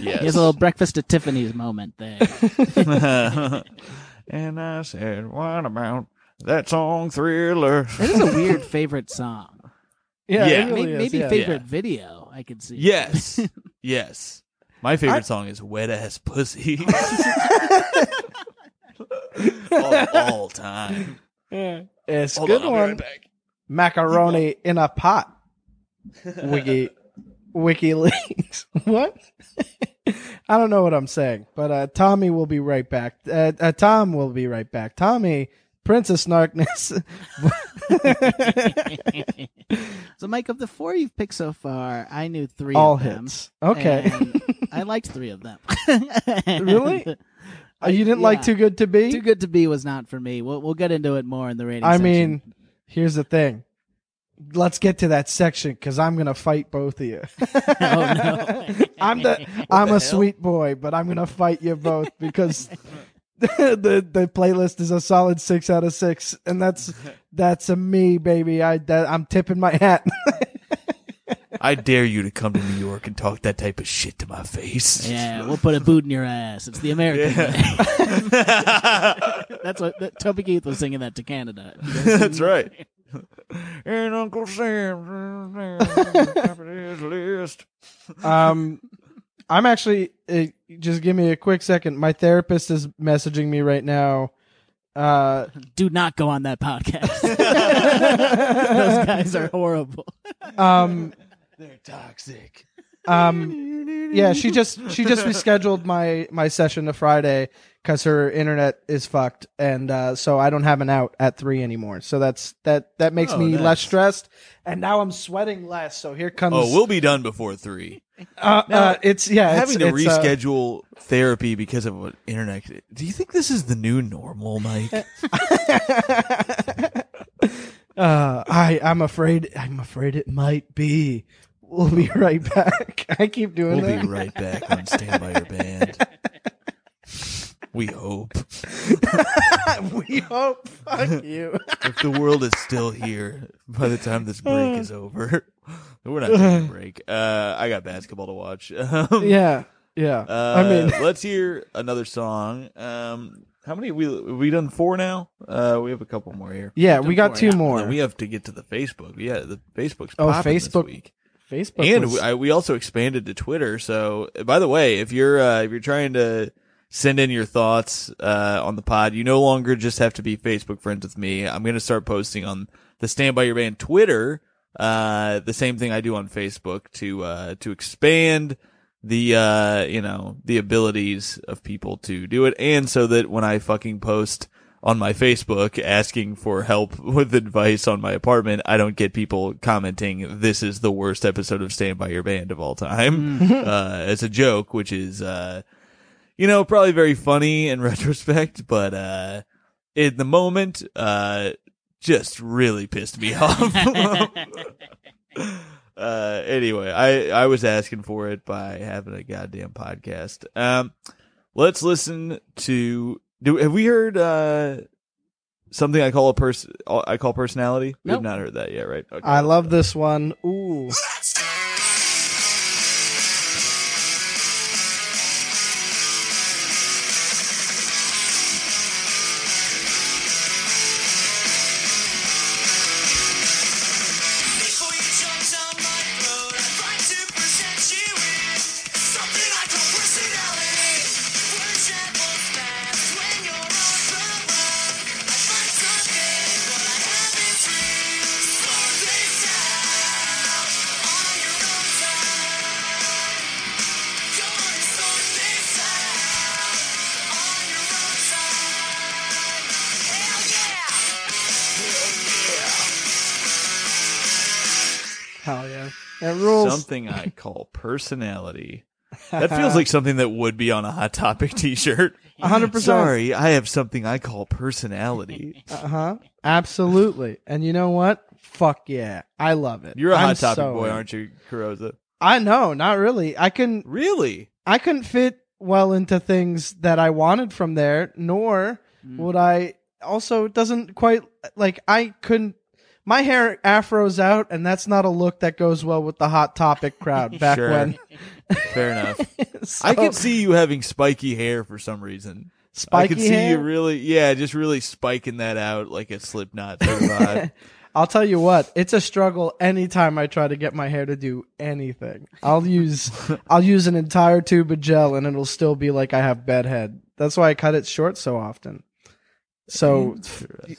Yes. He has a little breakfast at Tiffany's moment there. and I said, "What about that song, Thriller?" It is a weird favorite song. Yeah, Yeah. really maybe is, maybe yeah. favorite video. I can see. Yes, yes. My favorite I- song is "Wet Ass Pussy." all, all time. Yeah. It's a Hold good on, one. right. Macaroni in a pot. Wiki WikiLeaks. what? I don't know what I'm saying, but uh, Tommy will be right back. Uh, uh, Tom will be right back. Tommy, Princess Snarkness. so, Mike, of the four you've picked so far, I knew three All of them. hits. Okay. I liked three of them. Really? Oh, you didn't like Too Good to Be? Too good to be was not for me. We'll we'll get into it more in the rating. I section. mean, here's the thing. Let's get to that section because I'm gonna fight both of you. oh no. I'm the I'm a sweet boy, but I'm gonna fight you both because the the playlist is a solid six out of six, and that's that's a me, baby. I that, I'm tipping my hat. I dare you to come to New York and talk that type of shit to my face. Yeah, we'll put a boot in your ass. It's the American way. That's what that, Toby Keith was singing that to Canada. That's right. And Uncle Sam top of his list. um, I'm actually uh, just give me a quick second. My therapist is messaging me right now. Uh, Do not go on that podcast. Those guys are horrible. um, They're toxic. um, yeah, she just she just rescheduled my my session to Friday because her internet is fucked, and uh, so I don't have an out at three anymore. So that's that that makes Oh, me nice. less stressed, and now I'm sweating less. So here comes. Oh, we'll be done before three. uh, uh, it's yeah, it's, Having to it's, uh, reschedule therapy because of what internet. Do you think this is the new normal, Mike? uh, I I'm afraid I'm afraid it might be. We'll be right back. I keep doing We'll that. be right back on Stand By Your Band. We hope. we hope. Fuck you. If the world is still here by the time this break is over, we're not taking a break. Uh, I got basketball to watch. Um, yeah. Yeah. Uh, I mean, let's hear another song. Um, how many we we done four now? Uh, we have a couple more here. yeah, we got two more. We have to get to the Facebook. Yeah, the Facebook's Oh, Facebook week. Facebook and was- we, I, we also expanded to Twitter. So, by the way, if you're uh, if you're trying to send in your thoughts uh, on the pod, you no longer just have to be Facebook friends with me. I'm going to start posting on the Stand by Your Band Twitter. Uh, the same thing I do on Facebook to uh, to expand the uh, you know the abilities of people to do it, and so that when I fucking post on my Facebook asking for help with advice on my apartment, I don't get people commenting, this is the worst episode of Stand By Your Band of all time, uh, as a joke, which is, uh, you know, probably very funny in retrospect, but, uh, in the moment, uh, just really pissed me off. uh, anyway, I, I was asking for it by having a goddamn podcast. Um, let's listen to, do, have we heard, uh, something I call a person, I call personality? We have Nope. not heard that yet, right? Okay. I love this one. Ooh. Something I call personality. That feels like something that would be on a Hot Topic t-shirt. 100%. Sorry, I have something I call personality. Uh huh. Absolutely. And you know what? Fuck yeah. I love it. You're a I'm Hot Topic so boy, in. aren't you, Carrozza? I know, not really. I can Really? I couldn't fit well into things that I wanted from there, nor would I also it doesn't quite like I couldn't my hair afros out and that's not a look that goes well with the hot topic crowd back Sure. when Fair enough. So, I could see you having spiky hair for some reason. I spiky could see hair. you really, yeah, just really spiking that out like a Slipknot sort of vibe. I'll tell you what, it's a struggle anytime I try to get my hair to do anything. I'll use I'll use an entire tube of gel and it'll still be like I have bedhead. That's why I cut it short so often. So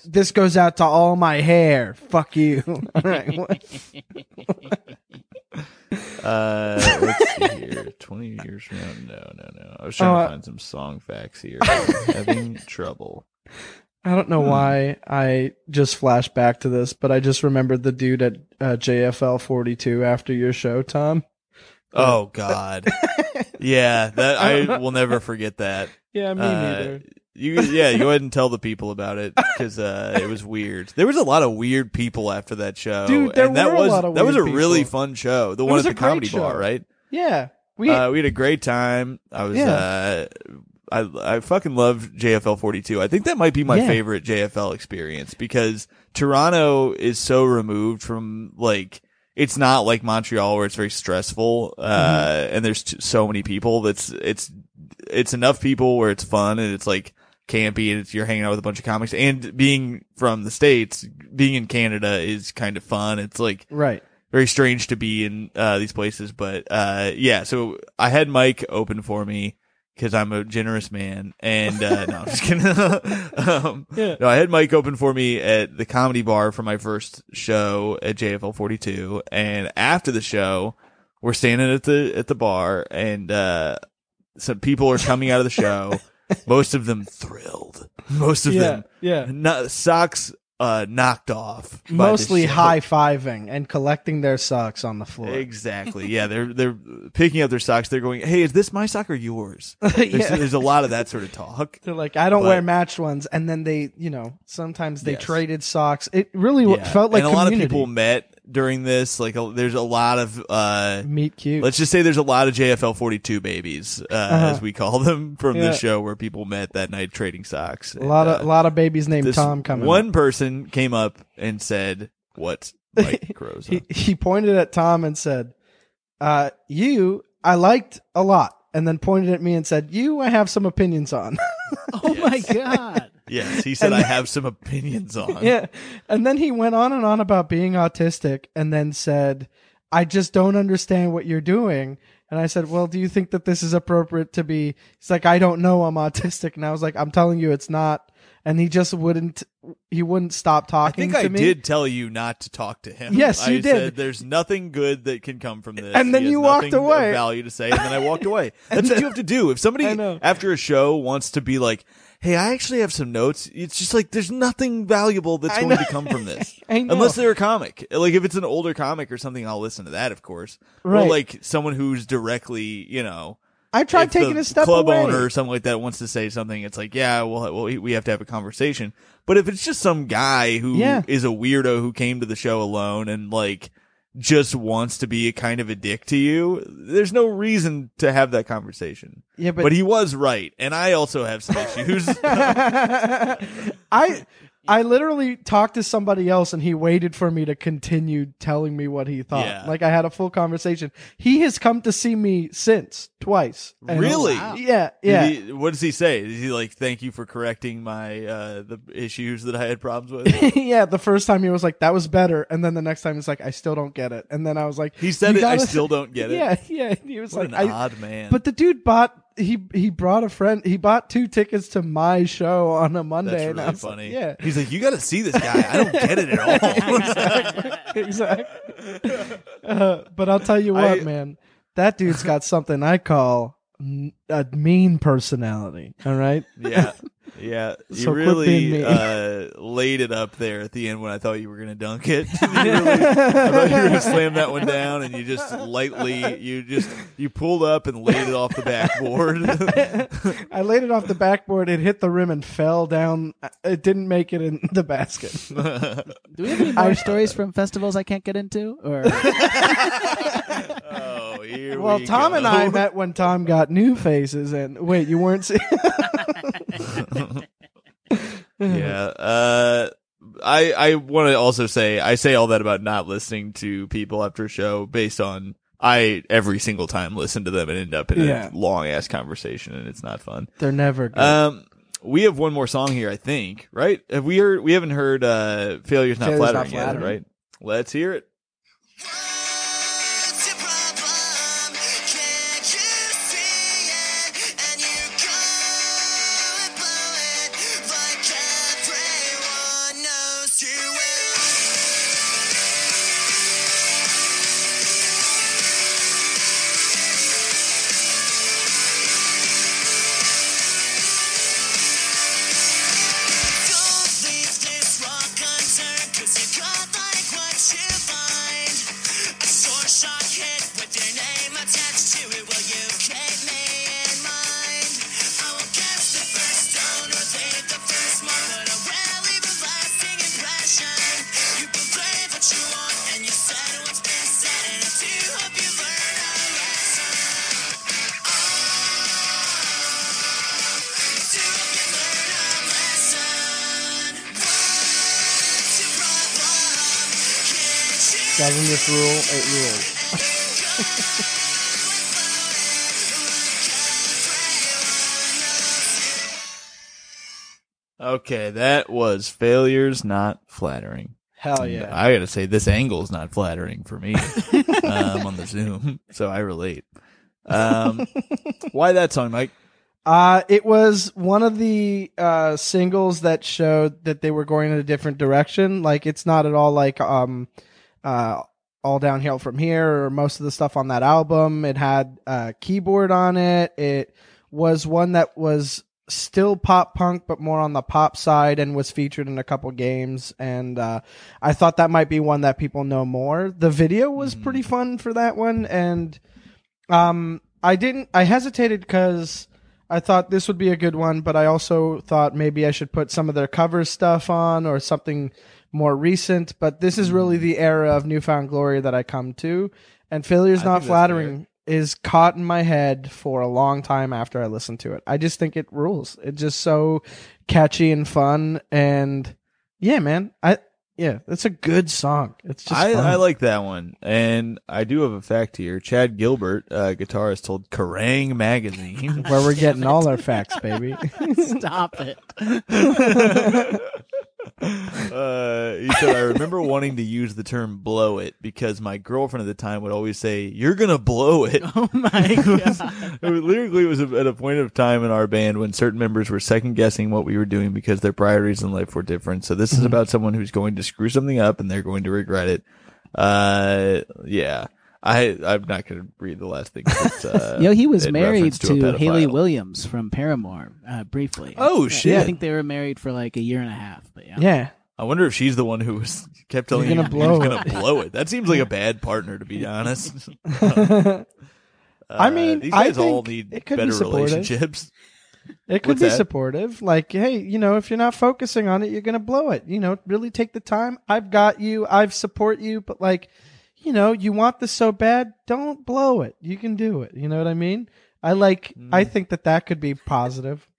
this goes out to all my hair. Fuck you. all right. what- Uh, let's see here. 20 years from now. No, no, no. I was trying Oh, to uh, find some song facts here. Having trouble. I don't know why I just flashed back to this, but I just remembered the dude at uh, JFL 42 after your show, Tom. Oh God. Yeah, that I will never forget that. Yeah, me Uh, neither. You yeah, go ahead and tell the people about it because uh, it was weird. There was a lot of weird people after that show, Dude, there and that were a was lot of that was a weird really fun show. The It one at the comedy great bar, right? Yeah. We uh, we had a great time. I was Yeah. uh, I I fucking love JFL 42. I think that might be my Yeah. favorite JFL experience because Toronto is so removed from like it's not like Montreal where it's very stressful uh Mm-hmm. and there's t- so many people that's it's it's enough people where it's fun and it's like campy and it's, you're hanging out with a bunch of comics and being from the states being in Canada is kind of fun it's like right. very strange to be in uh, these places, but uh, yeah. So I had Mike open for me because I'm a generous man, and uh, no, I'm just kidding. um, Yeah. No, I had Mike open for me at the comedy bar for my first show at JFL 42, and after the show, we're standing at the at the bar, and uh, some people are coming out of the show. Most of them thrilled. Most of Yeah. them Yeah. no, socks uh, knocked off. Mostly high fiving and collecting their socks on the floor. Exactly. Yeah, they're they're picking up their socks. They're going, "Hey, is this my sock or yours?" There's, Yeah. there's a lot of that sort of talk. They're like, I don't But- wear matched ones, and then they, you know, sometimes they Yes. traded socks. It really Yeah. felt like and a lot of people met during this. Like, a, there's a lot of uh, meet cute. let's just say there's a lot of JFL 42 babies, uh, as we call them, from Uh-huh. Yeah. this show where people met that night trading socks. a lot of a lot of babies named Tom coming. One up. person came up and said, "What's Mike Croza?" he he pointed at Tom and said, uh, "You, I liked a lot. and then pointed at me and said, "You, I have some opinions on." Oh my god. Yes, he said I have some opinions on. yeah. And then he went on and on about being autistic and then said, I just don't understand what you're doing. And I said, Well, do you think that this is appropriate to be? He's like, I don't know. I'm autistic. And I was like, I'm telling you, it's not. And he just wouldn't, he wouldn't stop I talking think to I me. did tell you not to talk to him. Yes, you I did. Said, There's nothing good that can come from this. And then you walked away. Value to say, and then I walked away. That's what you have to do. If somebody I after a show wants to be like, "Hey, I actually have some notes," it's just like there's nothing valuable that's I going know. to come from this, unless they're a comic. Like if it's an older comic or something, I'll listen to that, of course. Or Right. like someone who's directly, you know. I tried taking a step club away. owner or something like that wants to say something, it's like, yeah, well, well, we have to have a conversation. But if it's just some guy who is Yeah. a weirdo who came to the show alone and like just wants to be a kind of a dick to you, there's no reason to have that conversation. Yeah, But, but, he was right, and I also have some issues. I I literally talked to somebody else and he waited for me to continue telling me what he thought. Yeah. Like I had a full conversation. He has come to see me since twice. And- Really? Yeah, yeah. he- what does he say? Is he like, "Thank you for correcting my uh the issues that I had problems with"? yeah, the first time he was like, "That was better," and then the next time he's like, "I still don't get it," and then I was like, He said it. I gotta- still don't get it. Yeah, yeah. He was What like, an I, odd man. but the dude bought he he brought a friend. He bought two tickets to my show on a Monday. that's and I really like, funny. yeah, he's like, "You got to see this guy. I don't get it at all." exactly. Uh, but I'll tell you what, I- man, that dude's got something I call a mean personality. All right. Yeah. Yeah. You So really uh, laid it up there at the end when I thought you were going to dunk it. You really- I thought you were going to slam that one down and you just lightly, you just, you pulled up and laid it off the backboard. I laid it off the backboard. It hit the rim and fell down. It didn't make it in the basket. Do we have any more stories from festivals I can't get into? Or oh, here Well, we Tom go. and I met when Tom got new faces, and wait, you weren't. See- yeah. Uh, I I want to also say I say all that about not listening to people after a show based on I every single time listen to them and end up in Yeah. a long ass conversation and it's not fun. They're never good. Um, we have one more song here, I think. Right? Have we heard? We haven't heard uh, "Failure's Not Failure's Not Flattering" yet, Flattering. right? Let's hear it. Rule? It rules. Okay, that was "Failure's Not Flattering." Hell yeah. I gotta say, this angle is not flattering for me um, on the Zoom, so I relate. Um, why that song, Mike? Uh, it was one of the uh, singles that showed that they were going in a different direction. Like it's not at all like um, uh, all downhill from here or most of the stuff on that album. It had a keyboard on it. It was one that was still pop punk but more on the pop side and was featured in a couple games and uh, I thought that might be one that people know more. The video was pretty fun for that one and um I didn't I hesitated cuz I thought this would be a good one, but I also thought maybe I should put some of their cover stuff on or something more recent. But this is really the era of new found glory that I come to, and failure's I not flattering is caught in my head for a long time after I listen to it. I just think it rules. It's just so catchy and fun, and yeah, man, I Yeah, it's a good song. It's just I, fun. I like that one, and I do have a fact here. Chad Gilbert, uh, guitarist, told Kerrang! magazine where we're getting all our facts, baby. Stop it. Uh, he said, I remember wanting to use the term blow it because my girlfriend at the time would always say, You're going to blow it. Oh my god. It was- lyrically, it was at a point of time in our band when certain members were second guessing what we were doing because their priorities in life were different. So this is about someone who's going to screw something up and they're going to regret it. Uh, yeah. I, I'm not going to read the last thing. But, uh, Yo, he was married reference to. Hayley Williams from Paramore, uh, briefly. Oh, Yeah, shit. I think they were married for like a year and a half. But yeah. yeah. I wonder if she's the one who was kept telling You're you gonna you're blow going to blow it. That seems like a bad partner, to be honest. I Uh, mean, these I guys all need it could be better supportive. relationships. It could What's be that? supportive. Like, hey, you know, if you're not focusing on it, you're gonna blow it. You know, really take the time. I've got you. I've support you. But like, you know, you want this so bad, don't blow it. You can do it. You know what I mean? I like. Mm. I think that that could be positive.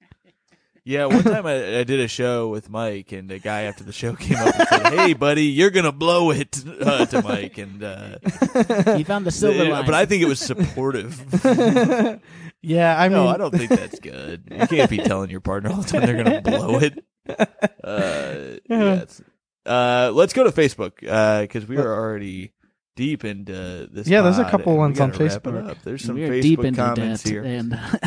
Yeah, one time I, I did a show with Mike, and a guy after the show came up and said, "Hey, buddy, you're gonna blow it uh, to Mike," and uh, He found the silver line. but I think it was supportive. Yeah, I mean, no, I don't think that's good. You can't be telling your partner all the time they're gonna blow it. Uh, yeah, it's- uh, let's go to Facebook because we are already deep into this. Yeah, there's a couple ones on gotta wrap it Facebook. up. There's some we're Facebook deep into comments debt, here. and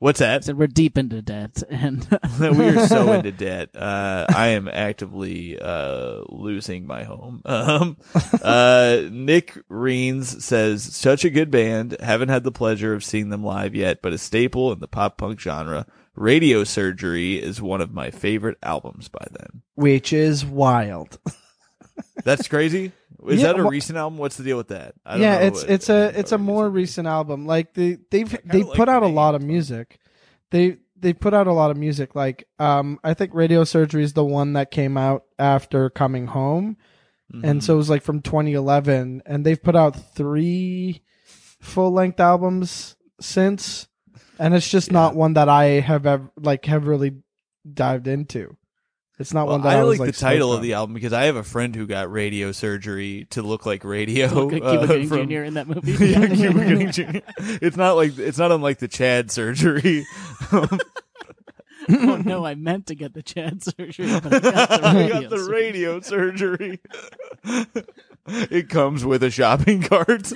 What's that? said we're deep into debt, and we are so into debt. Uh, I am actively uh, losing my home. Um, uh, Nick Reens says, "Such a good band. Haven't had the pleasure of seeing them live yet, but a staple in the pop punk genre. Radiosurgery is one of my favorite albums by them. which is wild. That's crazy. Is Yeah, that a wha- recent album? What's the deal with that? I don't yeah, it's what- it's a it's a more recent album. Like they they've they kinda put like out a lot of music. They they put out a lot of music. Like um, I think Radiosurgery is the one that came out after Coming Home, Mm-hmm. and so it was like from 2011. And they've put out three full length albums since, and it's just not one that I have ever like have really dived into. It's not Well, one that I, I, was like, like the title stoked of the album because I have a friend who got radio surgery to look like radio. Look at uh, Cuba Gooding from- Jr. in that movie. Yeah, Cuba Gooding Jr. It's not like it's not unlike the Chad surgery. oh no, I meant to get the Chad surgery, but I got the radio got the surgery. radio surgery. it comes with a shopping cart.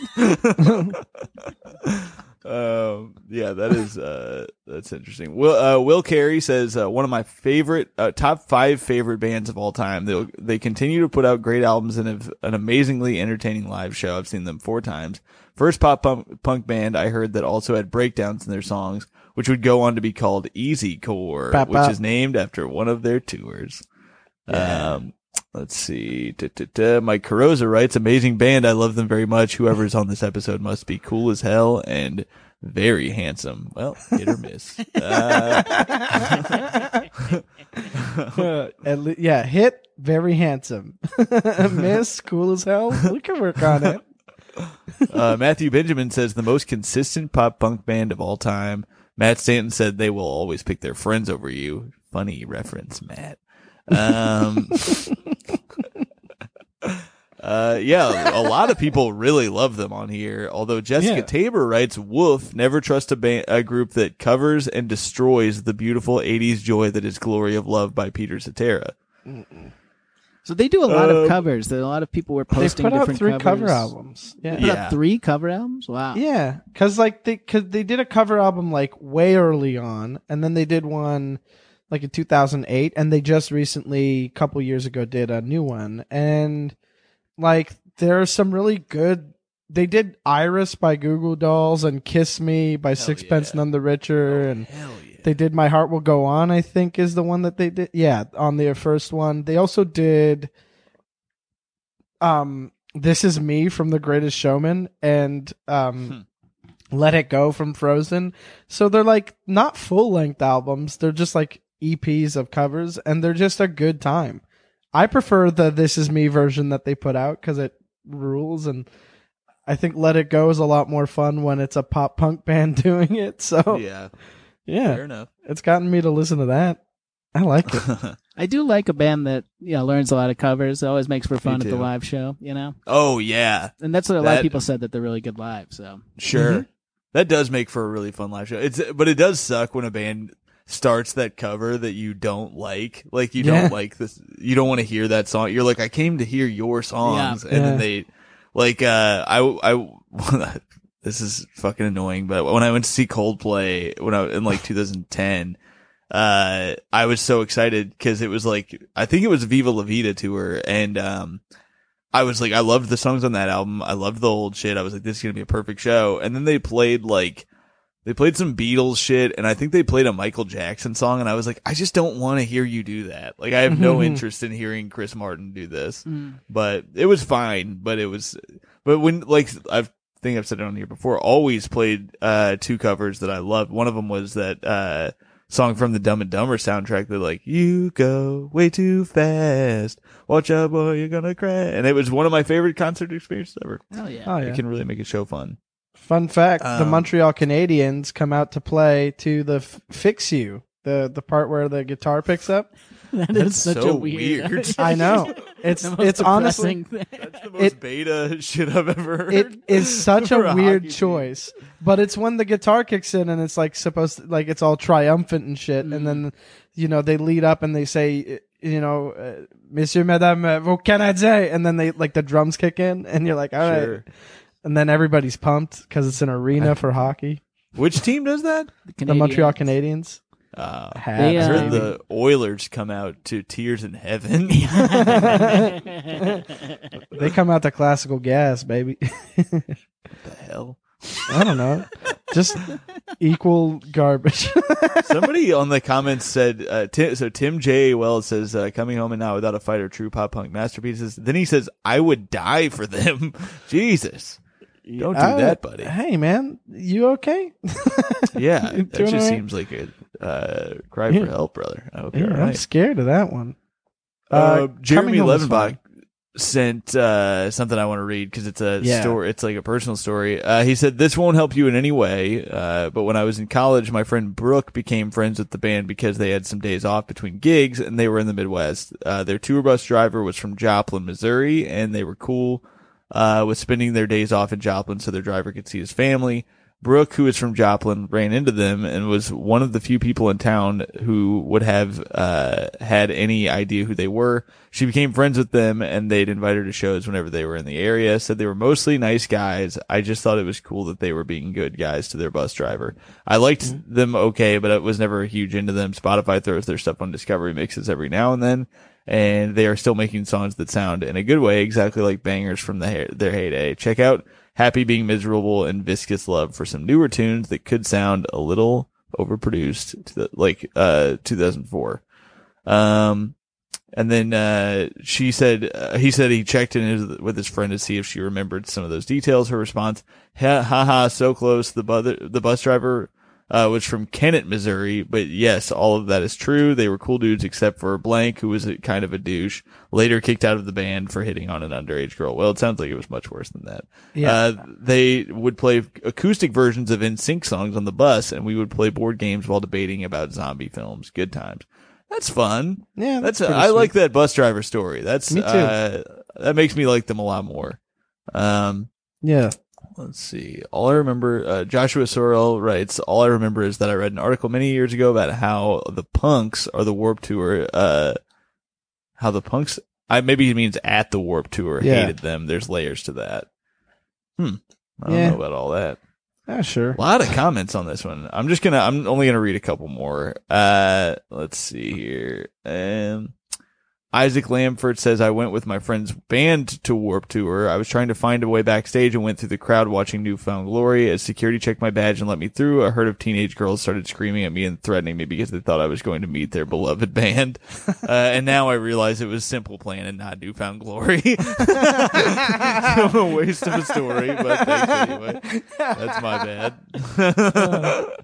Um, yeah, that is uh, that's interesting. Will uh, Will Carey says uh, one of my favorite uh, top five favorite bands of all time. They they continue to put out great albums and have an amazingly entertaining live show. I've seen them four times. First pop punk, punk band I heard that also had breakdowns in their songs, which would go on to be called Easycore, Bop, which bop. is named after one of their tours. Um, let's see. Da, da, da. Mike Carrozza writes, amazing band. I love them very much. Whoever's on this episode must be cool as hell and very handsome. Well, hit or miss. Uh, At le- yeah, hit very handsome. Miss cool as hell. We can work on it. uh, Matthew Benjamin says the most consistent pop punk band of all time. Matt Stanton said they will always pick their friends over you. Funny reference, Matt. Um, uh, yeah, a lot of people really love them on here. Although Jessica Yeah. Tabor writes, "Wolf never trust a, ba- a group that covers and destroys the beautiful '80s joy that is "Glory of Love" by Peter Cetera." So they do a lot Um, of covers. That a lot of people were posting. They posting put out three covers. cover albums. They Yeah. put Yeah. out three cover albums. Wow. Yeah, cuz like they cuz they did a cover album like way early on and then they did one like in 2008 and they just recently a couple years ago did a new one and like there are some really good they did Iris by Goo Goo Dolls and Kiss Me by Sixpence yeah. None the Richer and Hell yeah! They did My Heart Will Go On, I think is the one that they did. Yeah, on their first one. They also did um This Is Me from The Greatest Showman and um Let It Go from Frozen. So they're like not full length albums. They're just like EPs of covers and they're just a good time. I prefer the This Is Me version that they put out cuz it rules and I think Let It Go is a lot more fun when it's a pop punk band doing it. So yeah, yeah, fair enough. it's gotten me to listen to that. I like it. I do like a band that you know learns a lot of covers. It always makes for fun at the live show, you know. Oh yeah, And that's what a lot of people said that they're really good live. So sure. Mm-hmm. That does make for a really fun live show. It's but it does suck when a band starts that cover that you don't like. Like you Yeah. don't like this. You don't want to hear that song. You're like, I came to hear your songs, and Yeah. then they like uh I I. This is fucking annoying, but when I went to see Coldplay when I in like 2010, uh, I was so excited because it was like I think it was Viva La Vida tour, and um, I was like, I loved the songs on that album. I loved the old shit. I was like, this is gonna be a perfect show. And then they played like, they played some Beatles shit, and I think they played a Michael Jackson song, and I was like, I just don't want to hear you do that. Like, I have no interest in hearing Chris Martin do this. But it was fine. But it was, but when like I've think I've said it on here before, always played uh two covers that I loved. One of them was that uh song from the Dumb and Dumber soundtrack that like you go way too fast. Watch out, boy, you're gonna crash. And it was one of my favorite concert experiences ever. hell yeah. Oh yeah. It can really make a show fun. Fun fact: the Um, Montreal Canadiens come out to play to the f- "Fix You," the the part where the guitar picks up. that That's is such so a weird. weird. I know it's The most it's honestly thing. That's the most It- beta shit I've ever heard. it is such for a a weird hockey team. choice, but it's when the guitar kicks in and it's like supposed to, like it's all triumphant and shit, Mm-hmm. and then you know they lead up and they say you know uh, Monsieur Madame uh, vos Canadiens, and then they like the drums kick in and you're like all right, Sure. And then everybody's pumped because it's an arena for hockey. Which team does that? The Montreal Canadiens. Uh, Habs, They, I uh, heard baby. the Oilers come out to Tears in Heaven. They come out to classical gas, baby. the hell? I don't know. Just equal garbage. Somebody on the comments said, uh, Tim, so Tim J. Wells says, uh, coming home and now without a fight are true pop punk masterpieces. Then he says, I would die for them. Jesus. Don't do Uh, that, buddy. Hey, man, you okay? Yeah. That just right? seems like a, uh, cry Yeah. for help, brother. I hope Yeah, you're all I'm scared of that one. Uh, coming Jeremy Levenbach sent uh, something I want to read because it's a Yeah. story. It's like a personal story. Uh, he said, "This won't help you in any way, uh, but when I was in college, my friend Brooke became friends with the band because they had some days off between gigs, and they were in the Midwest. Uh, their tour bus driver was from Joplin, Missouri, and they were cool uh, with spending their days off in Joplin so their driver could see his family." Brooke, who is from Joplin, ran into them and was one of the few people in town who would have uh, had any idea who they were. She became friends with them and they'd invite her to shows whenever they were in the area. Said they were mostly nice guys. I just thought it was cool that they were being good guys to their bus driver. I liked them okay, but I was never huge into them. Spotify throws their stuff on Discovery mixes every now and then. And they are still making songs that sound in a good way, exactly like bangers from the, their heyday. Check out Happy Being Miserable and Vicious Love for some newer tunes that could sound a little overproduced to the, like, uh, 2004. Um, and then, uh, she said, uh, he said he checked in his, with his friend to see if she remembered some of those details. Her response, ha ha, so close. The, bu- the bus driver, uh, was from Kennett, Missouri. But yes, all of that is true. They were cool dudes except for Blank, who was a, kind of a douche, later kicked out of the band for hitting on an underage girl. Well, it sounds like it was much worse than that. Yeah. Uh, they would play acoustic versions of NSYNC songs on the bus and we would play board games while debating about zombie films. Good times. That's fun. Yeah, That's, that's I pretty like that bus driver story. That's, Me too. Uh, that makes me like them a lot more. Um, Yeah. Let's see. All I remember, uh, Joshua Sorrell writes, all I remember is that I read an article many years ago about how the punks are the Warped Tour, uh, how the punks, I, maybe he means at the Warped Tour Yeah. hated them. There's layers to that. Hmm. I don't Yeah. know about all that. Yeah, sure. A lot of comments on this one. I'm just gonna, I'm only gonna read a couple more. Uh, let's see here. Um, Isaac Lamford says, I went with my friend's band to Warped Tour. I was trying to find a way backstage and went through the crowd watching New Found Glory. As security checked my badge and let me through, a herd of teenage girls started screaming at me and threatening me because they thought I was going to meet their beloved band. Uh, and now I realize it was Simple Plan and not New Found Glory. a waste of a story, but thanks anyway. That's my bad.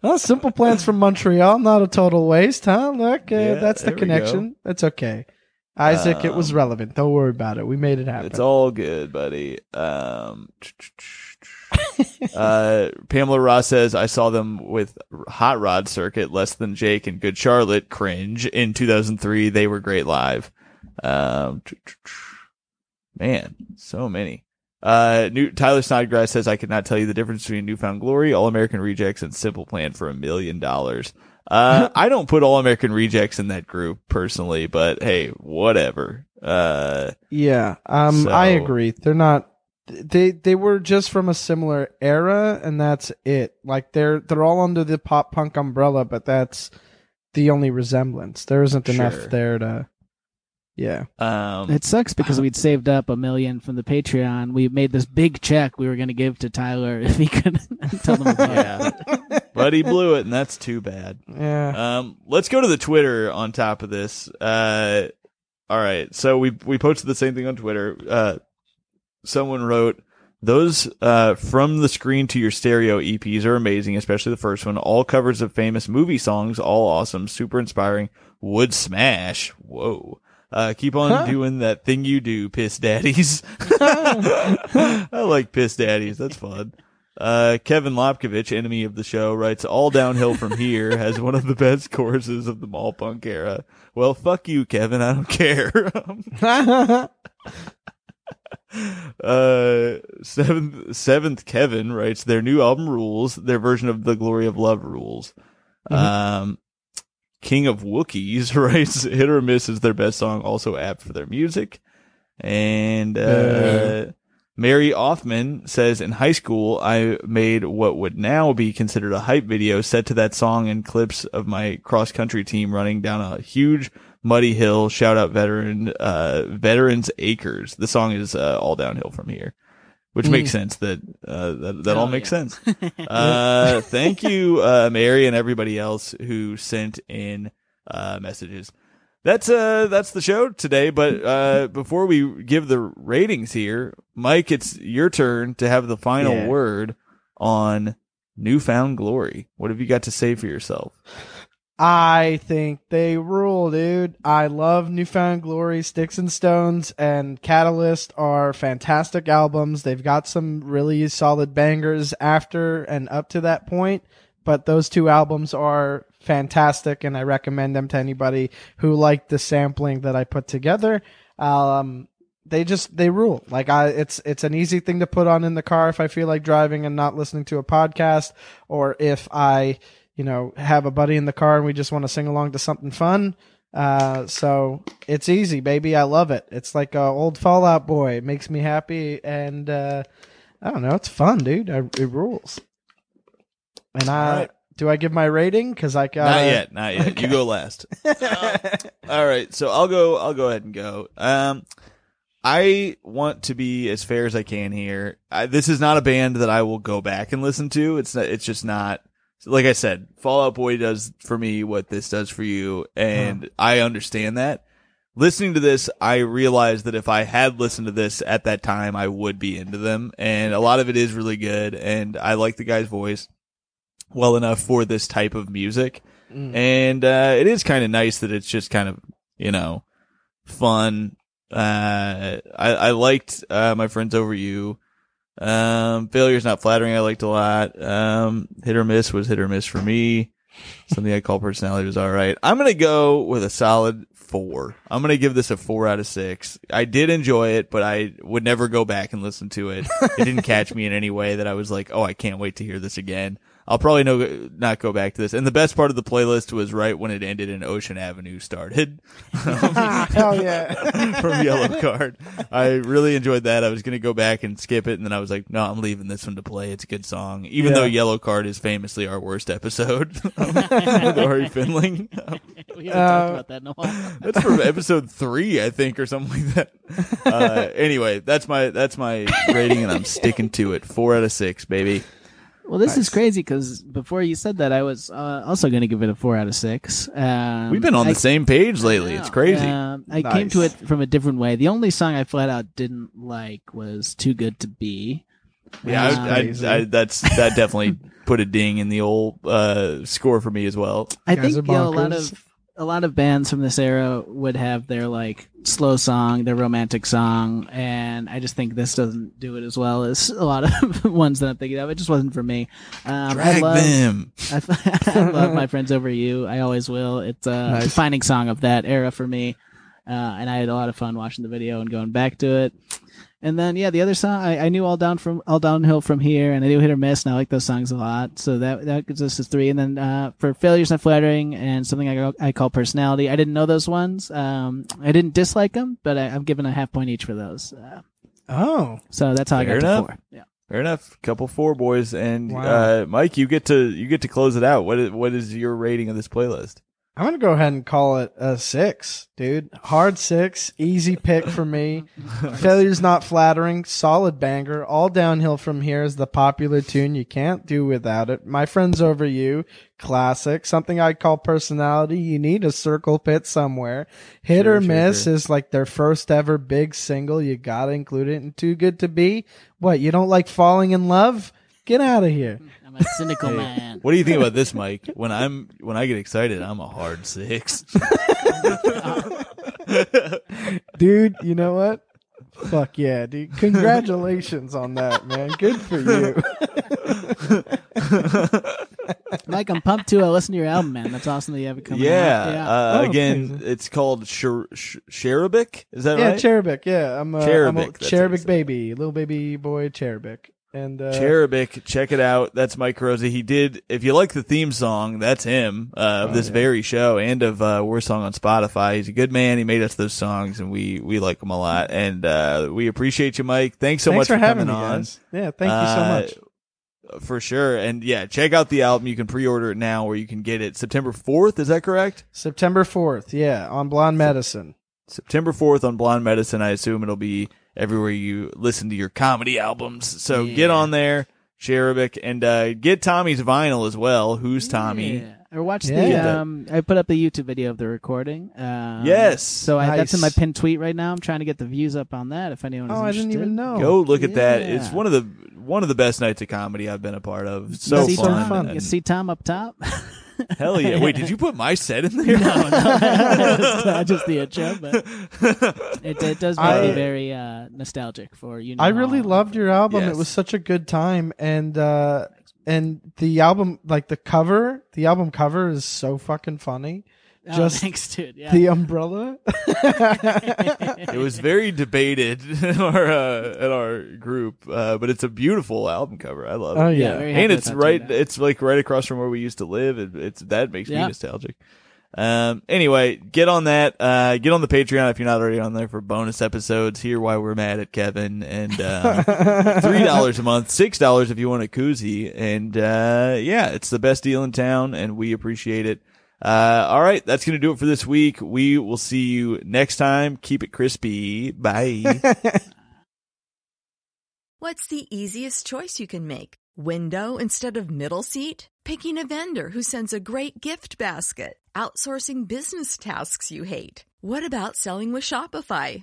Well, simple plans from Montreal, not a total waste, huh? Look, uh, Yeah, that's the connection. That's okay. Isaac, it was Um, relevant. Don't worry about it. We made it happen. It's all good, buddy. Um, uh, Pamela Ross says, I saw them with Hot Rod Circuit, Less Than Jake and Good Charlotte, cringe. In 2003, they were great live. Um, man, so many. Uh, new, Tyler Snodgrass says, I could not tell you the difference between New Found Glory, All American Rejects, and Simple Plan for a million dollars. Uh, I don't put All American Rejects in that group personally, but hey, whatever. Uh, Yeah, um, I agree. They're not. They they were just from a similar era, and that's it. Like they're they're all under the pop punk umbrella, but that's the only resemblance. There isn't Sure. enough there to. Yeah, um, It sucks because we'd saved up a million from the Patreon. We made this big check we were going to give to Tyler if he could tell them about it. but he blew it, and that's too bad. yeah. Um, let's go to the Twitter on top of this. Uh, all right. So we, we posted the same thing on Twitter. Uh, someone wrote, those, uh, from the screen to your stereo EPs are amazing, especially the first one. All covers of famous movie songs, all awesome, super inspiring. Would smash. Whoa. Uh, keep on Huh? doing that thing you do, piss daddies. I like piss daddies. That's fun. Uh, Kevin Lopkovich, enemy of the show, writes, all downhill from here has one of the best choruses of the mall punk era. Well, fuck you, Kevin. I don't care. uh, seventh, seventh Kevin writes, their new album rules, their version of the glory of love rules. Um, King of Wookiees writes, hit or miss is their best song, also apt for their music. And, uh, Mary Offman says, in high school, I made what would now be considered a hype video set to that song and clips of my cross country team running down a huge muddy hill. Shout out veteran, uh, veterans acres. The song is, uh, all downhill from here, which makes sense that, uh, that, that all Oh, makes yeah. sense. Uh, thank you, uh, Mary and everybody else who sent in, uh, messages. That's uh that's the show today, but uh before we give the ratings here, Mike, it's your turn to have the final Yeah. word on New Found Glory. What have you got to say for yourself? I think they rule, dude. I love New Found Glory, Sticks and Stones, and Catalyst are fantastic albums. They've got some really solid bangers after and up to that point, but those two albums are fantastic, and I recommend them to anybody who liked the sampling that I put together. Um, they just they rule. Like I, it's it's an easy thing to put on in the car if I feel like driving and not listening to a podcast, or if I, you know, have a buddy in the car and we just want to sing along to something fun. Uh, so it's easy, baby. I love it. It's like a old Fall Out Boy. It makes me happy, and uh, I don't know. It's fun, dude. I, it rules. And I All right. do I give my rating because I got not yet, not yet. You go last. Uh, all right, so I'll go. I'll go ahead and go. Um, I want to be as fair as I can here. I, this is not a band that I will go back and listen to. It's not, it's just not. Like I said, Fall Out Boy does for me what this does for you, and I understand that. Listening to this, I realized that if I had listened to this at that time, I would be into them, and a lot of it is really good, and I like the guy's voice well enough for this type of music. And uh, it is kind of nice that it's just kind of, you know, fun. Uh, I, I liked uh, my friends over you. Um, failure's not flattering. I liked a lot. Um, hit or miss was hit or miss for me. Something I call personality was all right. I'm gonna go with a solid four. I'm gonna give this a four out of six. I did enjoy it, but I would never go back and listen to it. It didn't catch me in any way that I was like, oh, I can't wait to hear this again. I'll probably no, not go back to this. And the best part of the playlist was right when it ended and Ocean Avenue started. Hell yeah. from Yellowcard. I really enjoyed that. I was going to go back and skip it, and then I was like, no, I'm leaving this one to play. It's a good song. Even Yeah. though Yellowcard is famously our worst episode with Ori Finling. We haven't Uh, talked about that in a while. That's from episode three, I think, or something like that. Uh, anyway, that's my, that's my rating, and I'm sticking to it. Four out of six, baby. Well, this is crazy because before you said that, I was uh, also going to give it a four out of six. Um, We've been on I- the same page lately. It's crazy. Um, I came to it from a different way. The only song I flat out didn't like was "Too Good to Be." Yeah, Um, I, I, I, that's that definitely put a ding in the old uh, score for me as well. I think you know, a lot of a lot of bands from this era would have their like slow song, their romantic song, and I just think this doesn't do it as well as a lot of ones that I'm thinking of. It just wasn't for me. Um, I Drag love, them. I, I love my friends over you. I always will. It's a Nice. defining song of that era for me, uh, and I had a lot of fun watching the video and going back to it. And then yeah, the other song I, I knew all down from all downhill from here, and I knew hit or miss, and I like those songs a lot. So that that gives us a three. And then uh, for failures not flattering and something I, I call personality, I didn't know those ones. Um, I didn't dislike them, but I, I'm giving a half point each for those. Uh, Oh, so that's how I Fair got enough. to four. Yeah. Fair enough. Couple four boys, and Wow. uh, Mike, you get to you get to close it out. What is, what is your rating of this playlist? I'm gonna go ahead and call it a six, dude. Hard six, easy pick for me. Failure's not flattering, solid banger. All downhill from here is the popular tune you can't do without it. My friends over you, classic. Something I call personality. You need a circle pit somewhere. Hit Sure, or sure, miss sure. is like their first ever big single. You gotta include it. And too good to be. What? You don't like falling in love? Get out of here. I'm a cynical man. What do you think about this, Mike? When I'm when I get excited, I'm a hard six. Dude, you know what? Fuck yeah, dude. Congratulations on that, man. Good for you. Mike, I'm pumped too. I listen to your album, man. That's awesome that you have it coming yeah. out. Yeah. Uh, Oh, again, thanks. it's called Cher- Sh- Cherubic. Is that yeah, right? cherubic. Yeah, I'm a, I'm a Cherubic, that's what cherubic it baby, little baby boy cherubic. And uh, Cherubic, check it out. That's Mike Carrozza. He did. If you like the theme song, that's him uh, of Oh, this very show and of uh, Worst Song on Spotify. He's a good man. He made us those songs, and we we like him a lot. And uh, we appreciate you, Mike. Thanks so thanks much for having coming me, on. guys. Yeah, thank you Uh, so much. For sure. And yeah, check out the album. You can pre-order it now, or you can get it September fourth. Is that correct? September 4th, yeah, on Blonde Medicine. September 4th on Blonde Medicine. I assume it'll be everywhere you listen to your comedy albums. So get on there, Cherubic, and uh, get Tommy's vinyl as well. Who's Tommy? Yeah. Or watch Yeah. the um. I put up the YouTube video of the recording. Um, Yes. So I, that's in my Nice. pinned tweet right now. I'm trying to get the views up on that. If anyone is Oh, I didn't even know. Go look at that. It's one of the one of the best nights of comedy I've been a part of. So you see fun. fun. You and- see Tom up top. hell yeah! Wait, did you put my set in there? no, no, it's not just the intro, but it, it does make me very uh, nostalgic for you. Know I really All. loved your album. Yes. It was such a good time and uh and the album like the cover, the album cover is so fucking funny. Oh, just thanks, dude. Yeah. The umbrella. it was very debated in our uh, in our group, uh, but it's a beautiful album cover. I love it. oh yeah, yeah. and it's right too. it's like right across from where we used to live it, it's that makes me nostalgic um anyway get on that uh get on the patreon if you're not already on there for bonus episodes hear why we're mad at kevin and uh three dollars a month six dollars if you want a koozie and uh yeah it's the best deal in town and we appreciate it uh all right that's gonna do it for this week we will see you next time keep it crispy bye What's the easiest choice you can make? Window instead of middle seat? Picking a vendor who sends a great gift basket? Outsourcing business tasks you hate? What about selling with Shopify?